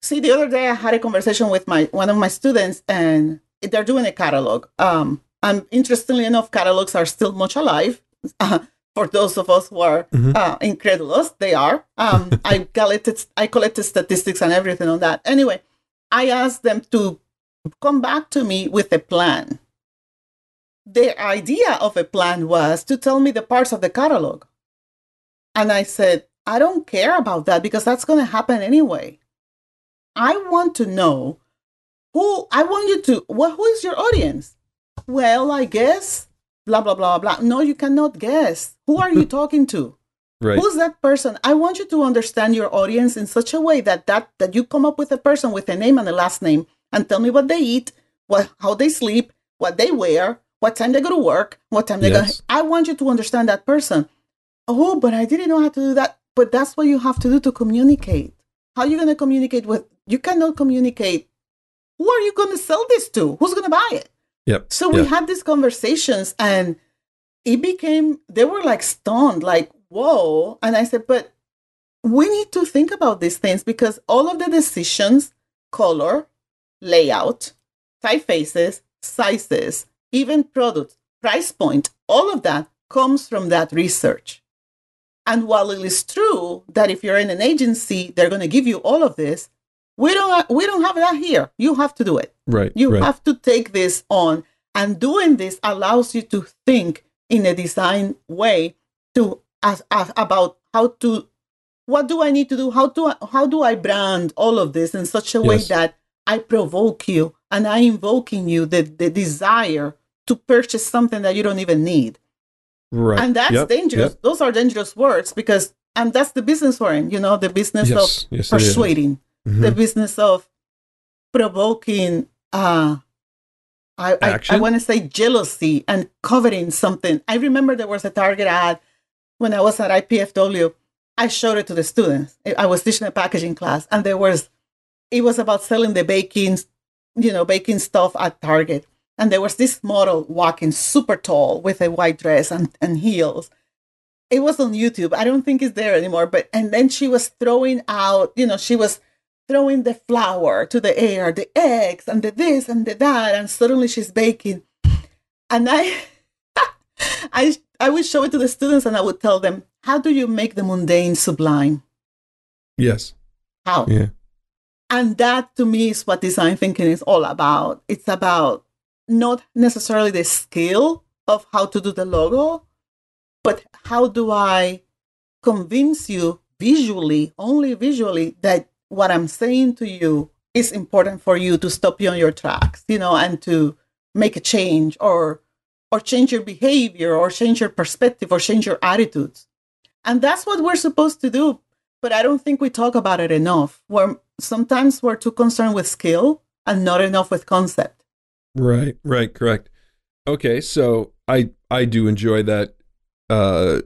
see, the other day I had a conversation with my one of my students, and they're doing a catalog. Um, and interestingly enough, catalogs are still much alive. Uh, for those of us who are mm-hmm. uh, incredulous, they are. Um, (laughs) I collected I collected statistics and everything on that. Anyway, I asked them to come back to me with a plan. Their idea of a plan was to tell me the parts of the catalog. And I said, I don't care about that because that's going to happen anyway. I want to know who I want you to what who is your audience? Well, I guess blah blah blah blah. No, you cannot guess. Who are you (laughs) talking to? Right. Who's that person? I want you to understand your audience in such a way that that that you come up with a person with a name and a last name and tell me what they eat, what how they sleep, what they wear, what time they go to work, what time they yes. go. I want you to understand that person. Oh, but I didn't know how to do that. But that's what you have to do to communicate. How are you going to communicate with? You cannot communicate. Who are you going to sell this to? Who's going to buy it? Yep. So we had these conversations and it became, they were like stunned, like, whoa. And I said, but we need to think about these things because all of the decisions, color, layout, typefaces, sizes, even product, price point, all of that comes from that research. And while it is true that if you're in an agency, they're going to give you all of this, we don't we don't have that here. You have to do it. Right. You right. have to take this on, and doing this allows you to think in a design way to as, as, about how to what do I need to do? How do how do I brand all of this in such a way Yes. that I provoke you and I invoke in you the, the desire to purchase something that you don't even need. right. And that's Yep, dangerous. yep. Those are dangerous words because and that's the business we're in, you know, the business Yes. of Yes. persuading, Mhm. the business of provoking uh I, I, I want to say jealousy and coveting something. I remember there was a Target ad when I was at IPFW. I showed it to the students. I- I was teaching a packaging class, and there was it was about selling the baking, you know, baking stuff at Target. And there was this model walking super tall with a white dress and, and heels. It was on YouTube. I don't think it's there anymore. But and then she was throwing out, you know, she was throwing the flour to the air, the eggs and the this and the that, and suddenly she's baking. And I (laughs) I I would show it to the students and I would tell them, how do you make the mundane sublime? Yes. How? Yeah. And that to me is what design thinking is all about. It's about not necessarily the skill of how to do the logo, but how do I convince you visually, only visually, that what I'm saying to you is important for you to stop you on your tracks, you know, and to make a change or or change your behavior or change your perspective or change your attitudes. And that's what we're supposed to do but I don't think we talk about it enough. We're sometimes we're too concerned with skill and not enough with concept. Right, right, correct. Okay, so I I do enjoy that uh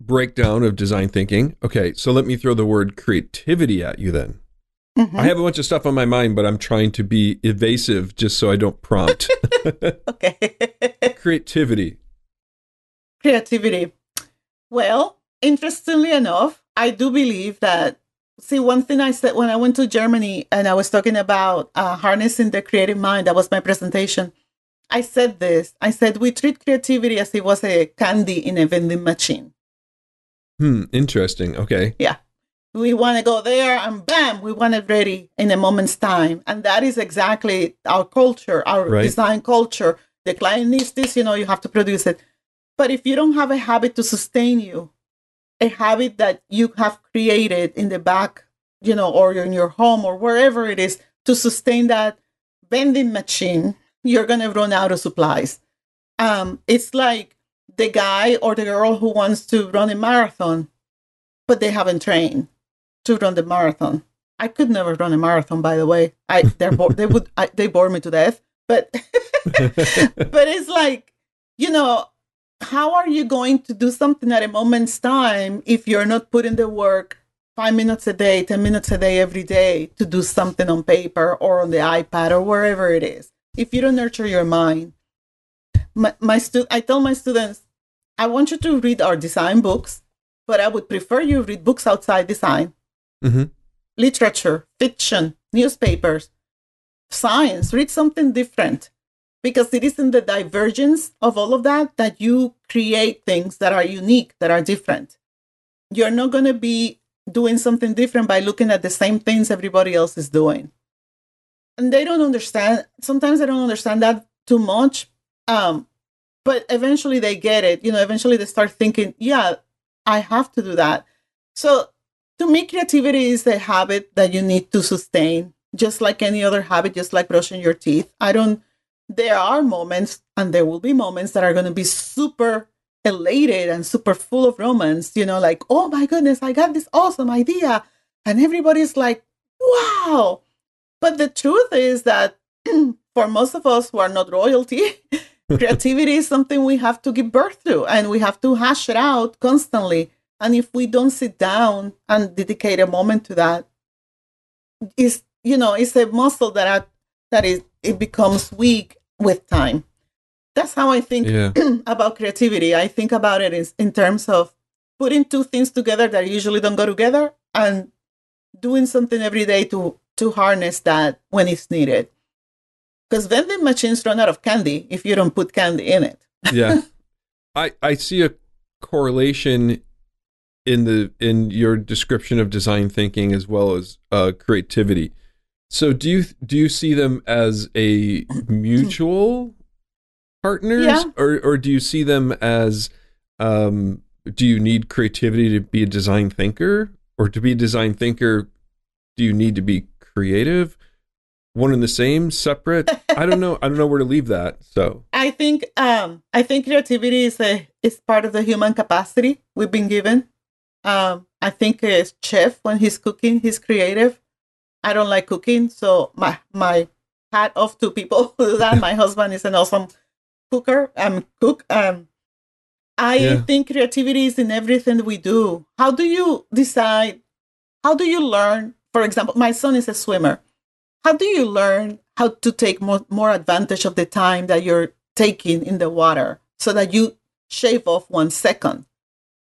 breakdown of design thinking. Okay, so let me throw the word creativity at you then. Mhm. I have a bunch of stuff on my mind, but I'm trying to be evasive just so I don't prompt. (laughs) Okay. (laughs) creativity. Creativity. Well, interestingly enough, I do believe that. See, one thing I said when I went to Germany and I was talking about uh, harnessing the creative mind, that was my presentation. I said this I said, we treat creativity as if it was a candy in a vending machine. Hmm, interesting. Okay. Yeah. We want to go there and bam we want it ready in a moment's time and that is exactly our culture our Right. design culture the client needs this you know you have to produce it but if you don't have a habit to sustain you a habit that you have created in the back you know or in your home or wherever it is to sustain that vending machine you're going to run out of supplies um, it's like the guy or the girl who wants to run a marathon but they haven't trained to run the marathon. I could never run a marathon, by the way. I they're bo- they would I, they bore me to death. But (laughs) but it's like you know how are you going to do something at a moment's time if you're not putting the work five minutes a day, ten minutes a day every day to do something on paper or on the iPad or wherever it is? If you don't nurture your mind, my, my stu- I tell my students, I want you to read our design books, but I would prefer you read books outside design hmm literature, fiction, newspapers, science, read something different. Because it is in the divergence of all of that that you create things that are unique, that are different. You're not going to be doing something different by looking at the same things everybody else is doing. And they don't understand. Sometimes they don't understand that too much. Um, but eventually they get it. You know, eventually they start thinking, yeah, I have to do that. So to me, creativity is a habit that you need to sustain, just like any other habit, just like brushing your teeth. I don't, there are moments, and there will be moments that are going to be super elated and super full of romance, you know, like, oh my goodness, I got this awesome idea. And everybody's like, wow. But the truth is that (clears throat) for most of us who are not royalty, (laughs) creativity is something we have to give birth to and we have to hash it out constantly. And if we don't sit down and dedicate a moment to that, it's you know it's a muscle that I, that is it becomes weak with time. That's how I think Yeah. (clears throat) about creativity. I think about it is in terms of putting two things together that usually don't go together and doing something every day to to harness that when it's needed. Because vending machines run out of candy if you don't put candy in it. yeah. (laughs) I I see a correlation in the in your description of design thinking as well as uh, creativity. So do you do you see them as a (clears throat) mutual partners, Yeah. or or do you see them as um, do you need creativity to be a design thinker, or to be a design thinker, do you need to be creative? One and the same, separate. I don't know. I don't know where to leave that. So (laughs) I think um, I think creativity is a is part of the human capacity we've been given. Um, I think a chef when he's cooking, he's creative. I don't like cooking, so my my hat off to people (laughs) that. My husband is an awesome cooker. Um, cook. Um, I Yeah. think creativity is in everything we do. How do you decide? How do you learn? For example, my son is a swimmer. How do you learn how to take more, more advantage of the time that you're taking in the water so that you shave off one second?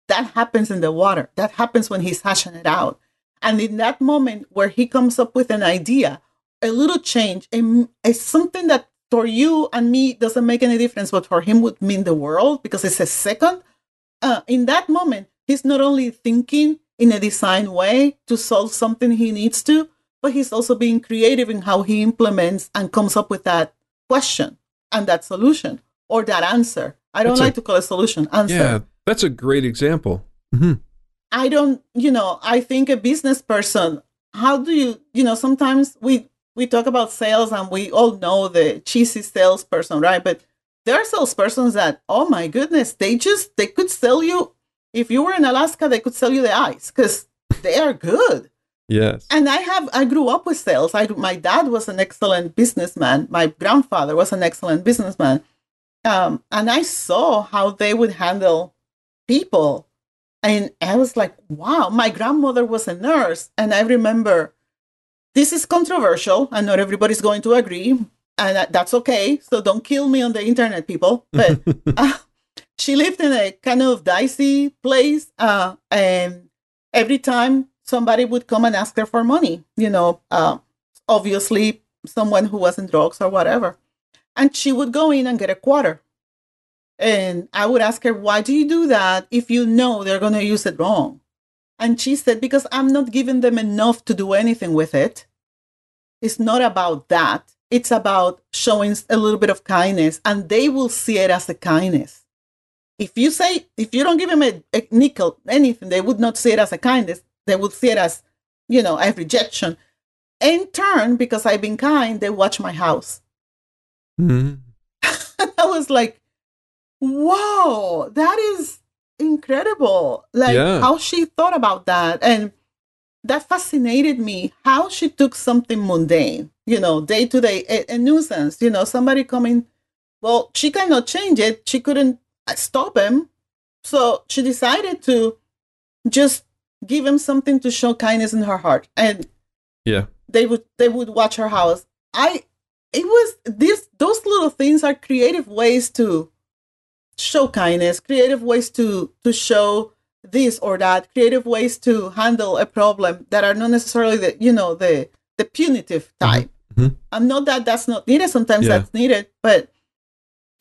That happens in the water. That happens when he's hashing it out. And in that moment where he comes up with an idea, a little change, a- something that for you and me doesn't make any difference, but for him would mean the world because it's a second. Uh, in that moment, he's not only thinking in a design way to solve something he needs to, but he's also being creative in how he implements and comes up with that question and that solution or that answer. I don't That's a- like to call it solution, answer. yeah, that's a great example. hmm I don't, you know, I think a business person, how do you, you know, sometimes we we talk about sales and we all know the cheesy salesperson, right? But there are salespersons that, oh my goodness, they just they could sell you if you were in Alaska, they could sell you the ice because they are good. Yes. And I have I grew up with sales. I my dad was an excellent businessman. My grandfather was an excellent businessman. Um, and I saw how they would handle people. And I was like, wow, my grandmother was a nurse. And I remember this is controversial and not everybody's going to agree. And that's okay. So don't kill me on the internet, people. But (laughs) uh, she lived in a kind of dicey place. Uh, and every time somebody would come and ask her for money, you know, uh, obviously someone who was in drugs or whatever. And she would go in and get a quarter. And I would ask her, why do you do that if you know they're going to use it wrong? And she said, because I'm not giving them enough to do anything with it. It's not about that. It's about showing a little bit of kindness, and they will see it as a kindness. If you say, if you don't give them a, a nickel, anything, they would not see it as a kindness. They would see it as, you know, a rejection. In turn, because I've been kind, they watch my house. Mhm. (laughs) I was like, whoa, that is incredible. Like Yeah. how she thought about that. And that fascinated me how she took something mundane, you know, day to day, a, a nuisance, you know, somebody coming. Well, she cannot change it. She couldn't uh, stop him. So she decided to just give him something to show kindness in her heart. And Yeah. they would they would watch her house. I it was this those little things are creative ways to show kindness, creative ways to to show this or that, creative ways to handle a problem that are not necessarily the you know the the punitive type. Mhm. I'm not that that's not needed. Sometimes Yeah. that's needed, but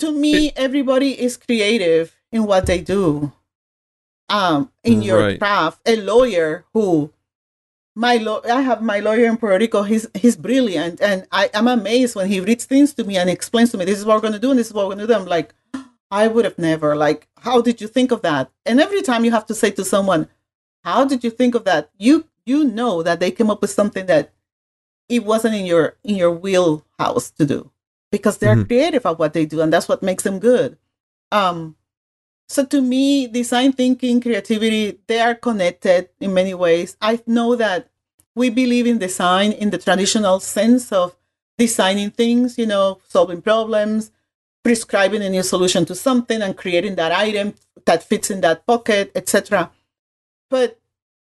to me, everybody is creative in what they do. Um, in your Right. craft, a lawyer who my law I have my lawyer in Puerto Rico. He's he's brilliant, and I am amazed when he reads things to me and explains to me, "This is what we're going to do, and this is what we're going to do." I'm like, I would have never. Like, how did you think of that? And every time you have to say to someone, "How did you think of that?" You you know that they came up with something that it wasn't in your in your wheelhouse to do because they're Mhm. creative at what they do, and that's what makes them good. Um, so to me, design thinking, creativity, they are connected in many ways. I know that we believe in design in the traditional sense of designing things, you know, solving problems, prescribing a new solution to something and creating that item that fits in that pocket, etc. But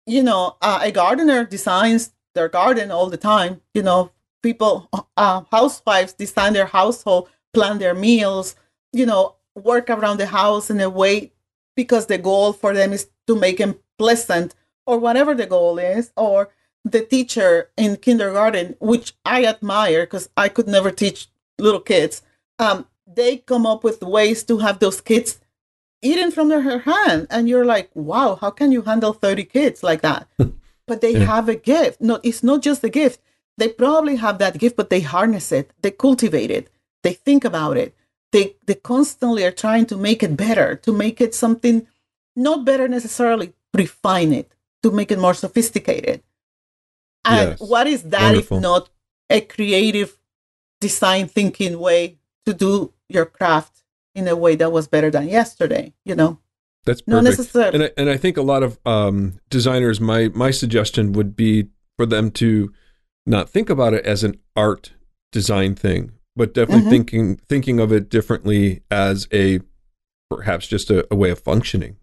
you know, uh, a gardener designs their garden all the time. You know, people, uh, housewives design their household, plan their meals. You know, work around the house in a way because the goal for them is to make them pleasant or whatever the goal is or the teacher in kindergarten which i admire because i could never teach little kids um, they come up with ways to have those kids eating from her hand. And you're like wow how can you handle 30 kids like that? (laughs) But they Yeah. have a gift. No it's not just a gift. They probably have that gift but they harness it. They cultivate it. They think about it they they constantly are trying to make it better to make it something not better necessarily refine it to make it more sophisticated and Yes. what is that Wonderful. if not a creative design thinking way to do your craft in a way that was better than yesterday you know That's not perfect. necessarily and I, and I think a lot of um, designers, my my suggestion would be for them to not think about it as an art design thing, but definitely Mhm. thinking thinking of it differently as a perhaps just a, a way of functioning,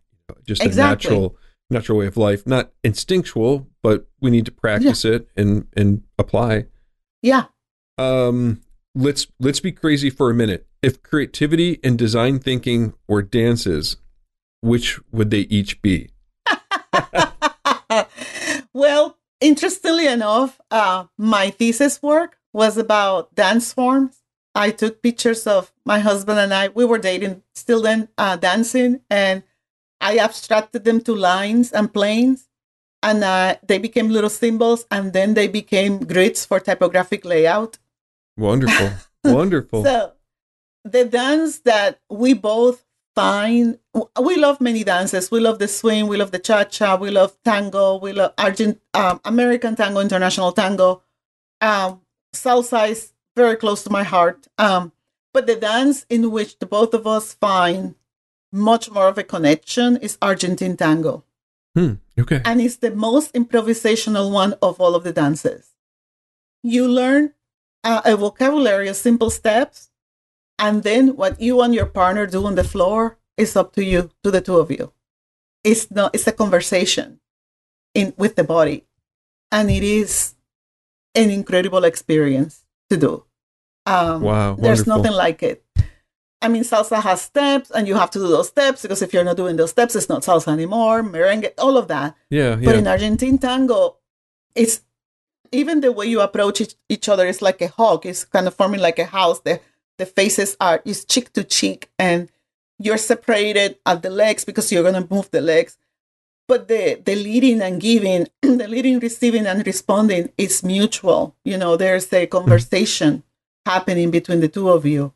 just Exactly. a natural natural way of life, not instinctual, but we need to practice it and and apply. yeah Um, let's let's be crazy for a minute. If creativity and design thinking were dances, which would they each be? (laughs) well, interestingly enough, uh, my thesis work was about dance forms. I took pictures of my husband and I. We were dating still then, uh, dancing, and I abstracted them to lines and planes, and uh, they became little symbols, and then they became grids for typographic layout. Wonderful, (laughs) wonderful. So the dance that we both find, we love many dances. We love the swing, we love the cha cha, we love tango, we love Argent, um, American tango, international tango. Um, salsa is very close to my heart. Um, but the dance in which the both of us find much more of a connection is Argentine tango Hmm, okay. and it's the most improvisational one of all of the dances. You learn uh, a vocabulary of simple steps, and then what you and your partner do on the floor is up to you, to the two of you. It's not. It's a conversation in with the body, and it is an incredible experience to do. Um, Wow, there's wonderful. nothing like it. I mean, salsa has steps, and you have to do those steps because if you're not doing those steps, it's not salsa anymore. Merengue, all of that. Yeah, But yeah. in Argentine tango, it's even the way you approach each, each other is like a hug. It's kind of forming like a house. The the faces are is cheek to cheek, and you're separated at the legs because you're gonna move the legs. But the the leading and giving, (clears throat) the leading, receiving, and responding is mutual. You know, there's a hmm. conversation happening between the two of you.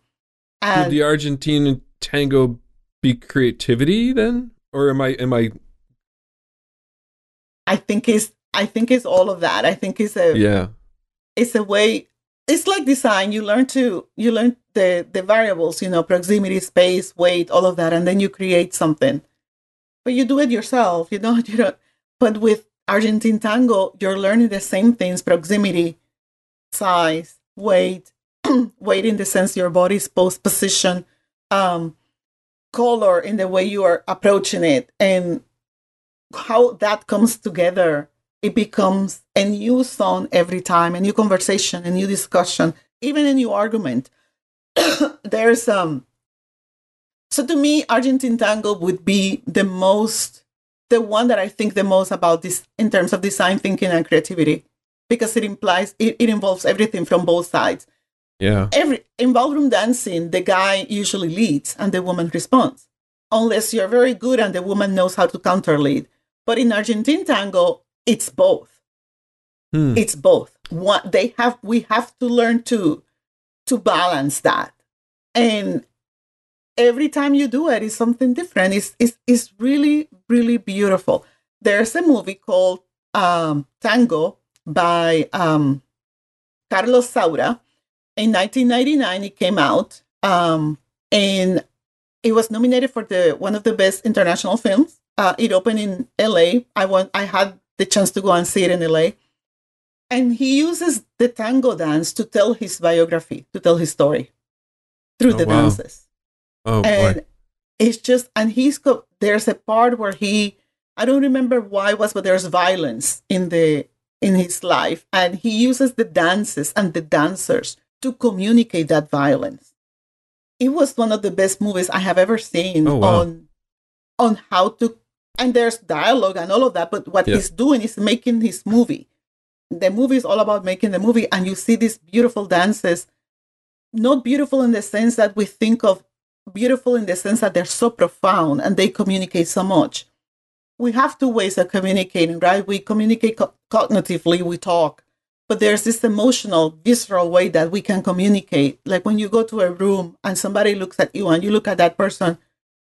Would And the Argentine tango be creativity then, or am I am I? I think it's I think it's all of that. I think it's a Yeah, it's a way it's like design you learn to you learn the the variables you know proximity space weight all of that and then you create something but you do it yourself you don't (laughs) you don't but with argentine tango you're learning the same things proximity size weight (clears throat) weight in the sense your body's post position um color in the way you are approaching it and how that comes together it becomes a new song every time, a new conversation, a new discussion, even a new argument. (coughs) There's um so to me, Argentine tango would be the most the one that I think the most about this in terms of design thinking and creativity. Because it implies it, it involves everything from both sides. yeah, Every in ballroom dancing, the guy usually leads and the woman responds. Unless you're very good and the woman knows how to counter lead. But in Argentine tango, it's both Hmm. it's both what they have we have to learn to to balance that and every time you do it, it is something different. It's, it's it's really really beautiful. There's a movie called um tango by um carlos saura in 1999 it came out um and it was nominated for the one of the best international films. Uh, it opened in la i went i had the chance to go and see it in la and he uses the tango dance to tell his biography, to tell his story through Oh, the wow. dances. Oh and boy, it's just, and he's got, there's a part where he, I don't remember why it was, but there's violence in the, in his life. And he uses the dances and the dancers to communicate that violence. It was one of the best movies I have ever seen Oh, wow. on, on how to, and there's dialogue and all of that, but what Yeah. he's doing is making his movie the movie is all about making the movie and you see these beautiful dances not beautiful in the sense that we think of beautiful in the sense that they're so profound and they communicate so much. We have two ways of communicating, right? We communicate co- cognitively, we talk, but there's this emotional, visceral way that we can communicate. Like when you go to a room and somebody looks at you and you look at that person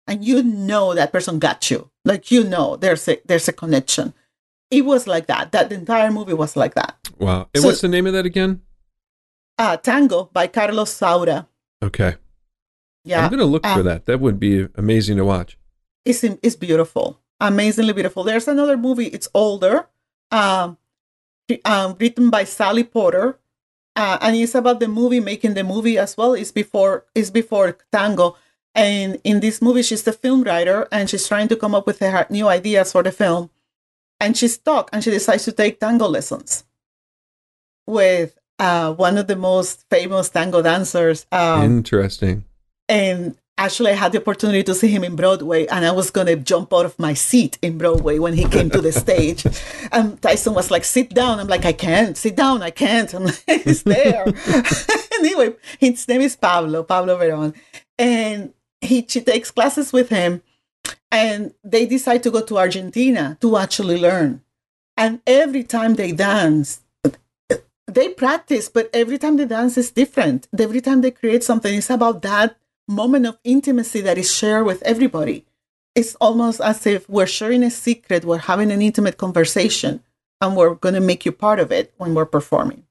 and you know that person got you. Like you know there's a there's a connection. It was like that. That entire movie was like that. Wow. And So- what's the name of that again? Uh, Tango by Carlos Saura. Okay. Yeah. I'm going to look uh, for that. That would be amazing to watch. it's it's beautiful, amazingly beautiful. There's another movie. It's older, um, um, written by Sally Potter, uh, and it's about the movie making the movie as well. It's before it's before Tango, and in this movie, she's the film writer, and she's trying to come up with her new ideas for the film, and she's stuck, and she decides to take tango lessons with uh, one of the most famous tango dancers. Um, Interesting. And actually I had the opportunity to see him in Broadway and I was gonna jump out of my seat in Broadway when he came to the (laughs) stage. And Tyson was like, sit down. I'm like, I can't, sit down, I can't. I'm like, (laughs) he's there. (laughs) anyway, his name is Pablo, Pablo Veron. And he she takes classes with him and they decide to go to Argentina to actually learn. And every time they dance, they practice, but every time they dance is different. Every time they create something, it's about that moment of intimacy that is shared with everybody. It's almost as if we're sharing a secret, we're having an intimate conversation, and we're going to make you part of it when we're performing.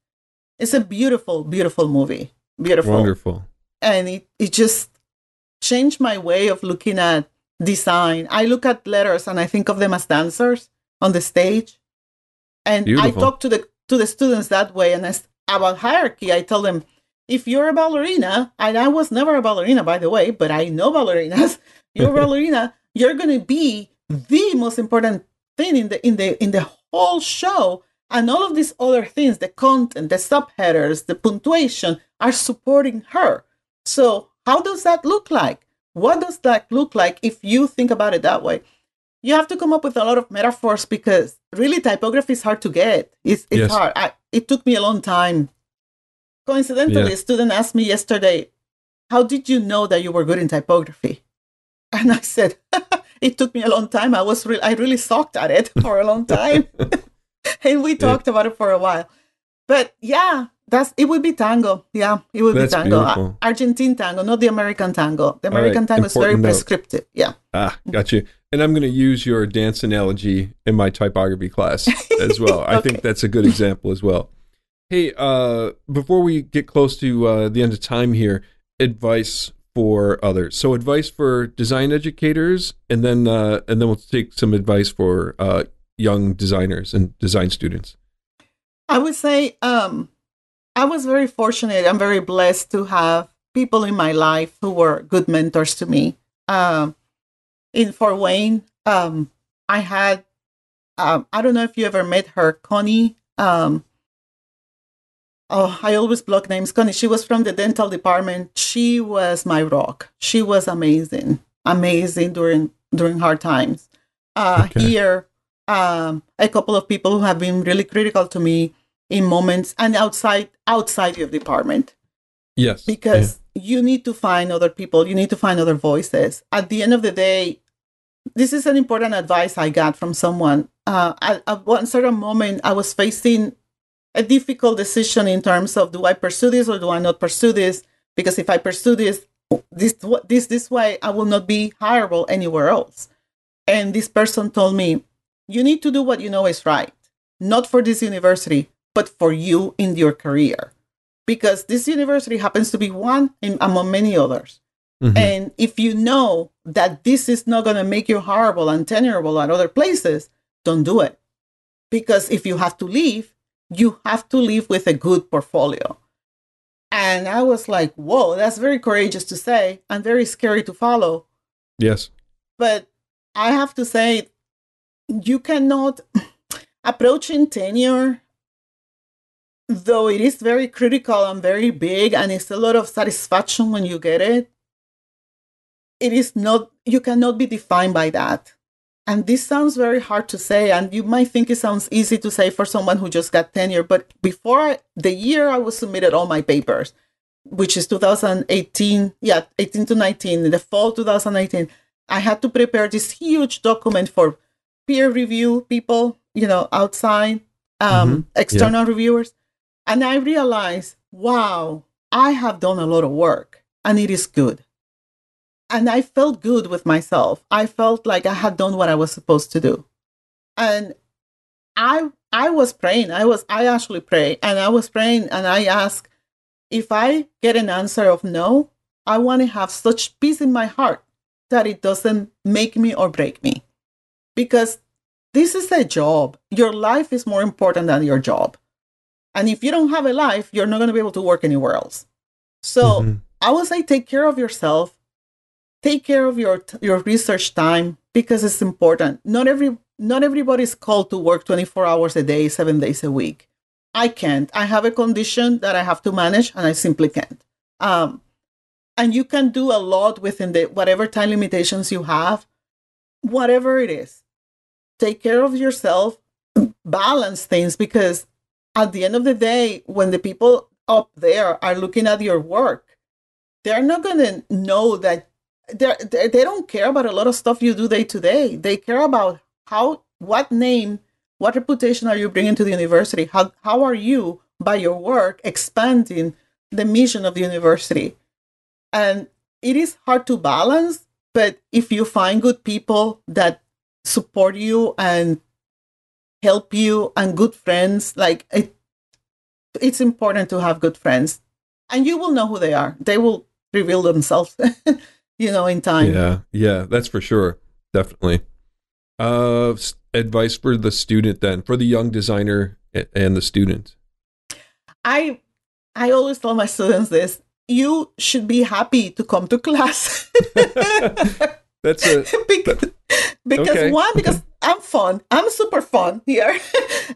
It's a beautiful, beautiful movie. Beautiful. Wonderful. And it, it just changed my way of looking at design. I look at letters and I think of them as dancers on the stage. And Beautiful. I talk to the to the students that way. And as, about hierarchy, I tell them, if you're a ballerina, and I was never a ballerina, by the way, but I know ballerinas. (laughs) You're a (laughs) ballerina. You're going to be the most important thing in the in the in the whole show, and all of these other things, the content, the subheaders, the punctuation, are supporting her. So, how does that look like? What does that look like if you think about it that way? You have to come up with a lot of metaphors because really typography is hard to get. It's, it's Yes. hard. I, it took me a long time. Coincidentally, Yeah. a student asked me yesterday, How did you know that you were good in typography? And I said, (laughs) It took me a long time. I was re- I really sucked at it for a long time. (laughs) (laughs) and we talked about it for a while. But yeah, that's it would be tango. Yeah, it would That's be tango. beautiful. Argentine tango, not the American tango. The All right, American tango is very note. prescriptive. Yeah. Ah, got you. And I'm going to use your dance analogy in my typography class as well. I think that's a good example as well. Hey, uh, before we get close to uh, the end of time here, advice for others. So, advice for design educators, and then uh, and then we'll take some advice for uh, young designers and design students. I would say um, I was very fortunate. I'm very blessed to have people in my life who were good mentors to me. Um, in Fort Wayne, um, I had, um, I don't know if you ever met her, Connie. Um, oh, I always block names. Connie, she was from the dental department. She was my rock. She was amazing, amazing during during hard times. Uh, Okay. Here, um, a couple of people who have been really critical to me in moments and outside outside your department Yes, because you need to find other people you need to find other voices at the end of the day this is an important advice i got from someone uh, at, at one certain moment i was facing a difficult decision in terms of do i pursue this or do i not pursue this because if i pursue this this this this way i will not be hireable anywhere else and this person told me you need to do what you know is right not for this university but for you in your career because this university happens to be one in, among many others. Mhm. And if you know that this is not going to make you horrible and tenurable at other places, don't do it. Because if you have to leave, you have to leave with a good portfolio. And I was like, whoa, that's very courageous to say and very scary to follow. yes, But I have to say, you cannot (laughs) approaching tenure, though it is very critical and very big, and it's a lot of satisfaction when you get it. It is not, you cannot be defined by that. And this sounds very hard to say, and you might think it sounds easy to say for someone who just got tenure. But before I, the year I was submitted all my papers, which is 2018, yeah, 18 to 19, in the fall 2018, I had to prepare this huge document for peer review people, you know, outside, um, Mhm. external reviewers. And I realized, wow, I have done a lot of work and it is good. And I felt good with myself. I felt like I had done what I was supposed to do. And I I was praying. I was I actually pray and I was praying and I asked if I get an answer of no, I want to have such peace in my heart that it doesn't make me or break me. Because this is a job. Your life is more important than your job. And if you don't have a life, you're not going to be able to work anywhere else. So Mhm. I would say take care of yourself. Take care of your your research time because it's important. Not every not everybody's called to work 24 hours a day, 7 days a week. I can't. I have a condition that I have to manage and I simply can't. Um and you can do a lot within the whatever time limitations you have, whatever it is. Take care of yourself, balance things because at the end of the day, when the people up there are looking at your work, they're not going to know that they they don't care about a lot of stuff you do day to day. They care about how, what name, what reputation are you bringing to the university? How, how are you, by your work, expanding the mission of the university? And it is hard to balance, but if you find good people that support you and help you and good friends, like it, it's important to have good friends. And you will know who they are. They will reveal themselves, (laughs) you know, in time. Yeah, yeah, that's for sure. Definitely. Uh, advice for the student then, for the young designer and the student. I I always tell my students this. You should be happy to come to class. (laughs) That's a (laughs) because because Okay, one because (laughs) I'm fun. I'm super fun here.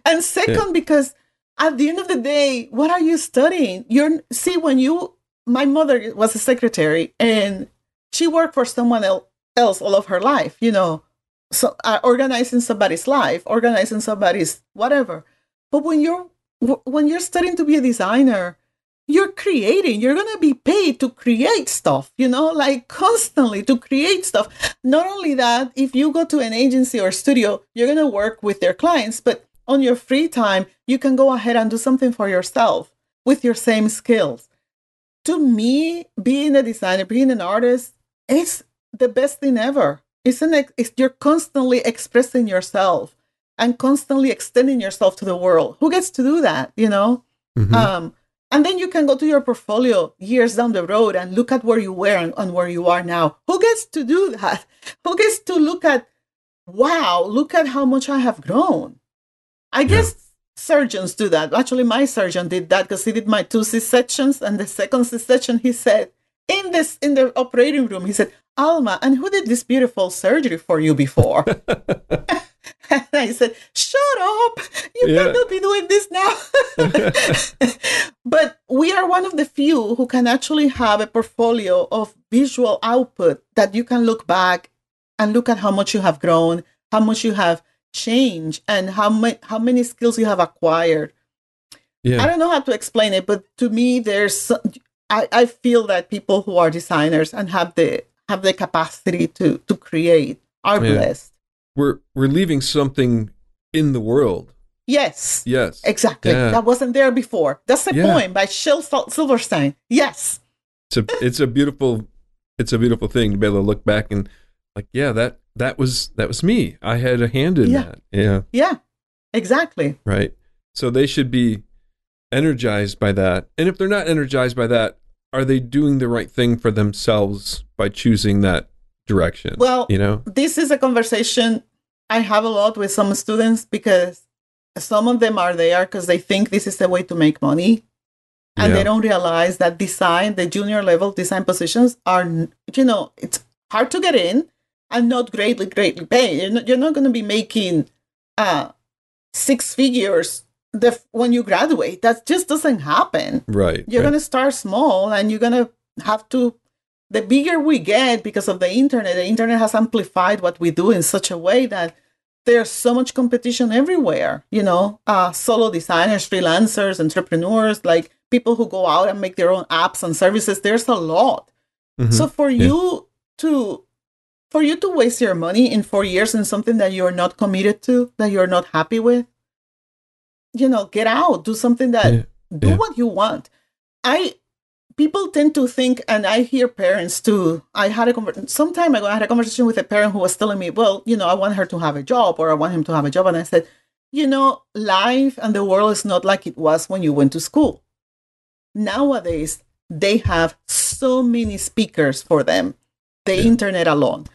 and second because at the end of the day, what are you studying? You're see when you my mother was a secretary and she worked for someone el- else all of her life, you know. So uh, organizing somebody's life, organizing somebody's whatever. But when you're when you're studying to be a designer, you're creating you're to be paid to create stuff you know like constantly to create stuff not only that if you go to an agency or studio you're to work with their clients but on your free time you can go ahead and do something for yourself with your same skills to me being a designer being an artist is the best thing ever it's an ex- it's, you're constantly expressing yourself and constantly extending yourself to the world who gets to do that you know Mhm. um, and then you can go to your portfolio years down the road and look at where you were and, and where you are now. Who gets to do that? (laughs) Who gets to look at, wow, look at how much I have grown? I guess surgeons do that. Actually, my surgeon did that because he did my two C sections. And the second C section, he said, in this in the operating room, he said, Alma, and who did this beautiful surgery for you before? and (laughs) (laughs) I said, Shut up! You Yeah. cannot be doing this now. (laughs) but we are one of the few who can actually have a portfolio of visual output that you can look back and look at how much you have grown, how much you have changed, and how ma- how many skills you have acquired. I don't know how to explain it, but to me, there's I, I feel that people who are designers and have the have the capacity to to create are Yeah. blessed. we're we're leaving something in the world. Yes, Yes, exactly. Yeah. That wasn't there before. That's a Yeah. poem by Shel Silverstein. Yes, it's a it's a beautiful it's a beautiful thing to be able to look back and like yeah that that was that was me. I had a hand in that. Yeah, yeah, exactly. right. So they should be energized by that. And if they're not energized by that, are they doing the right thing for themselves by choosing that direction? Well, you know, this is a conversation I have a lot with some students because some of them are there because they think this is the way to make money. And Yeah. they don't realize that design, the junior level design positions are, you know, it's hard to get in and not greatly, greatly paid. You're not, you're not going to be making uh, six figures the, when you graduate. That just doesn't happen right? you're right. going to start small and you're going to have to the bigger we get because of the internet the internet has amplified what we do in such a way that there's so much competition everywhere you know uh, solo designers freelancers entrepreneurs like people who go out and make their own apps and services. There's a lot. Mhm. So for Yeah. you to for you to waste your money in four years in something that you're not committed to, that you're not happy with, you know, get out, do something that Yeah. do Yeah. what you want. I people tend to think, and I hear parents too. I had a conver- some time ago. I had a conversation with a parent who was telling me, "Well, you know, I want her to have a job, or I want him to have a job," and I said, "You know, life and the world is not like it was when you went to school. Nowadays, they have so many speakers for them. The Yeah. internet alone."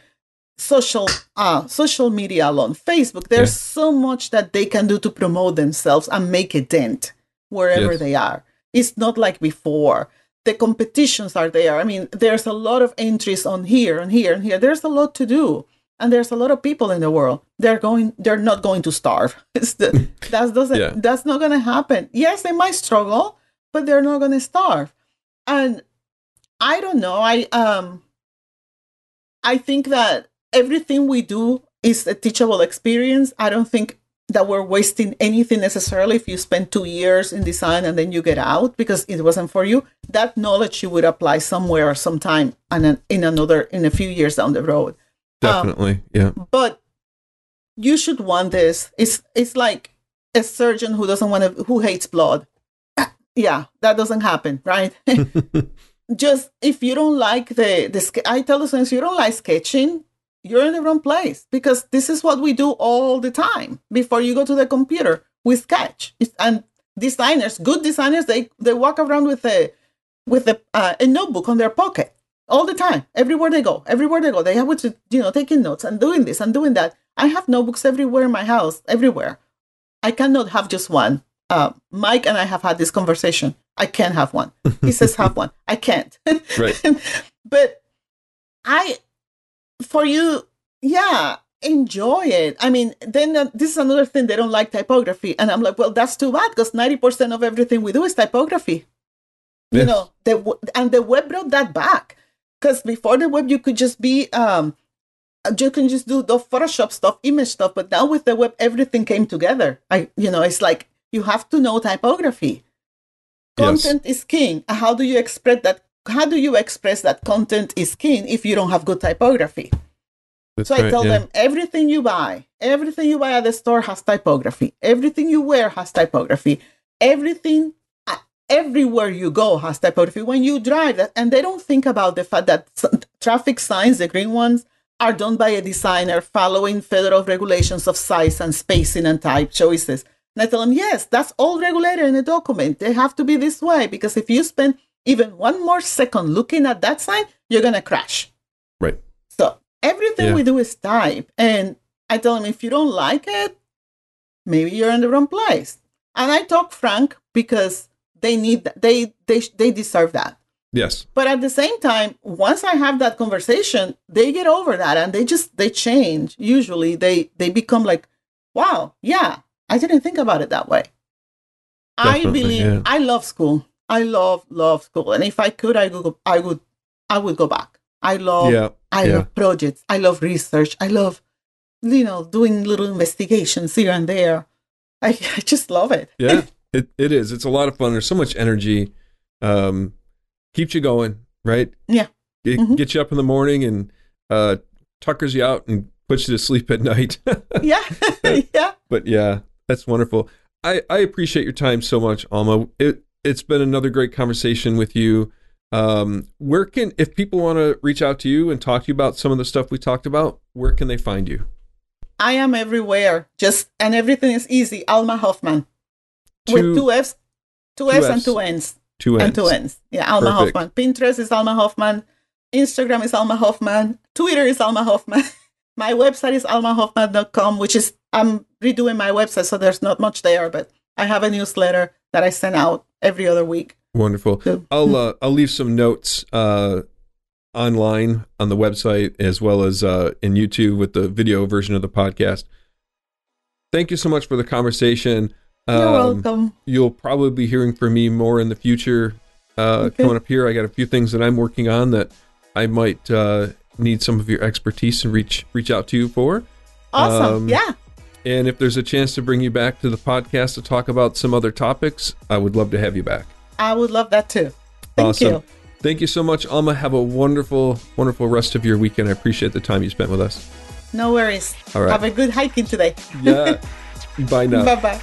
Social uh social media alone. Facebook there's so much that they can do to promote themselves and make a dent wherever Yes. they are. It's not like before. The competitions are there. I mean there's a lot of entries on here and here and here. There's a lot to do and there's a lot of people in the world. They're going they're not going to starve. (laughs) It's the, (laughs) that doesn't Yeah. that's not going to happen. Yes they might struggle but they're not going to starve. And i don't know. I um i think that everything we do is a teachable experience. I don't think that we're wasting anything necessarily if you spend two years in design and then you get out because it wasn't for you. That knowledge you would apply somewhere or sometime and in, in another in a few years down the road. Um, Definitely. yeah. but you should want this. It's it's like a surgeon who doesn't want to who hates blood. (clears throat) Yeah that doesn't happen right? (laughs) Just if you don't like the the i tell the students you don't like sketching you're in the wrong place because this is what we do all the time. Before you go to the computer we sketch. And designers good designers they they walk around with a with a, uh, a notebook on their pocket all the time. Everywhere they go everywhere they go. They have to you know taking notes and doing this and doing that. I have notebooks everywhere in my house everywhere. I cannot have just one. Uh, mike and i have had this conversation. I can't have one. He says have one. I can't. Right. (laughs) but i for you yeah enjoy it. I mean then uh, this is another thing they don't like typography. And i'm like well that's too bad because 90% of everything we do is typography. You know the and the web brought that back. Because before the web you could just be um you can just do the photoshop stuff image stuff but now with the web everything came together. I you know it's like you have to know typography. Yes. content is king. How do you express that how do you express that content is king if you don't have good typography That's so I right, tell yeah. them everything you buy, everything you buy at the store has typography. Everything you wear has typography. Everything, uh, everywhere you go has typography. When you drive, that, and they don't think about the fact that traffic signs, the green ones, are done by a designer following federal regulations of size and spacing and type choices. And I tell them, yes, that's all regulated in a document. They have to be this way because if you spend even one more second looking at that sign, you're gonna crash. Right. So everything Yeah. we do is type. And I tell them if you don't like it, maybe you're in the wrong place. And I talk frank because they need that. They they they deserve that. Yes. But at the same time, once I have that conversation, they get over that and they just they change. Usually they they become like, wow, yeah, I didn't think about it that way. I believe yeah. I love school. I love love school. And if I could I would go, I would I would go back. I love yeah. I Yeah. love projects. I love research. I love, you know, doing little investigations here and there. I, (laughs) I just love it. Yeah. (laughs) It it is. It's a lot of fun. There's so much energy. Um, keeps you going, right? Yeah. It Mhm. gets you up in the morning and uh, tuckers you out and puts you to sleep at (laughs) night. yeah, yeah. but yeah, that's wonderful. I, I appreciate your time so much, Alma. It it's been another great conversation with you. Um, where can if people want to reach out to you and talk to you about some of the stuff we talked about, where can they find you? I am everywhere. Just and everything is easy. Alma Hoffmann Two- with two F's, two, two F's and two N's Two and ends. two N's. Yeah, Alma Perfect. Hoffmann. Pinterest is Alma Hoffmann. Instagram is Alma Hoffmann. Twitter is Alma Hoffmann. (laughs) my website is almahoffmann.com, which is I'm redoing my website, so there's not much there, but I have a newsletter that I send out every other week. Wonderful. So, I'll uh, I'll leave some notes uh, online on the website as well as uh, in YouTube with the video version of the podcast. Thank you so much for the conversation. You're Um, welcome. You'll probably be hearing from me more in the future. Uh, Okay. Coming up here, I got a few things that I'm working on that I might uh, need some of your expertise and reach reach out to you for. Awesome. um, yeah. And if there's a chance to bring you back to the podcast to talk about some other topics, I would love to have you back. I would love that too. Thank awesome. you. Thank you so much, Alma. Have a wonderful, wonderful rest of your weekend. I appreciate the time you spent with us. No worries. All right. Have a good hiking today. Yeah. (laughs) Bye now. Bye bye.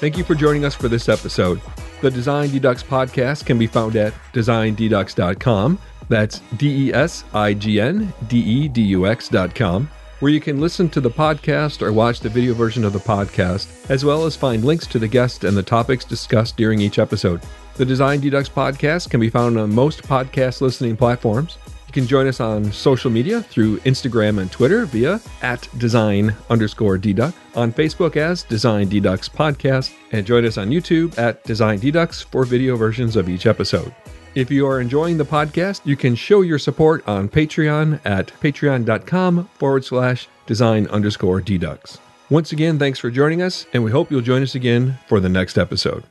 Thank you for joining us for this episode. The Design Dedux podcast can be found at designdedux.com. That's D E S I G N D E D U X.com, where you can listen to the podcast or watch the video version of the podcast, as well as find links to the guests and the topics discussed during each episode. The Design Dedux podcast can be found on most podcast listening platforms. You can join us on social media through Instagram and Twitter via at design underscore dedux, on Facebook as Design Dedux Podcast, and join us on YouTube at Design Dedux for video versions of each episode. If you are enjoying the podcast, you can show your support on Patreon at patreon.com forward slash design underscore dedux. Once again, thanks for joining us, and we hope you'll join us again for the next episode.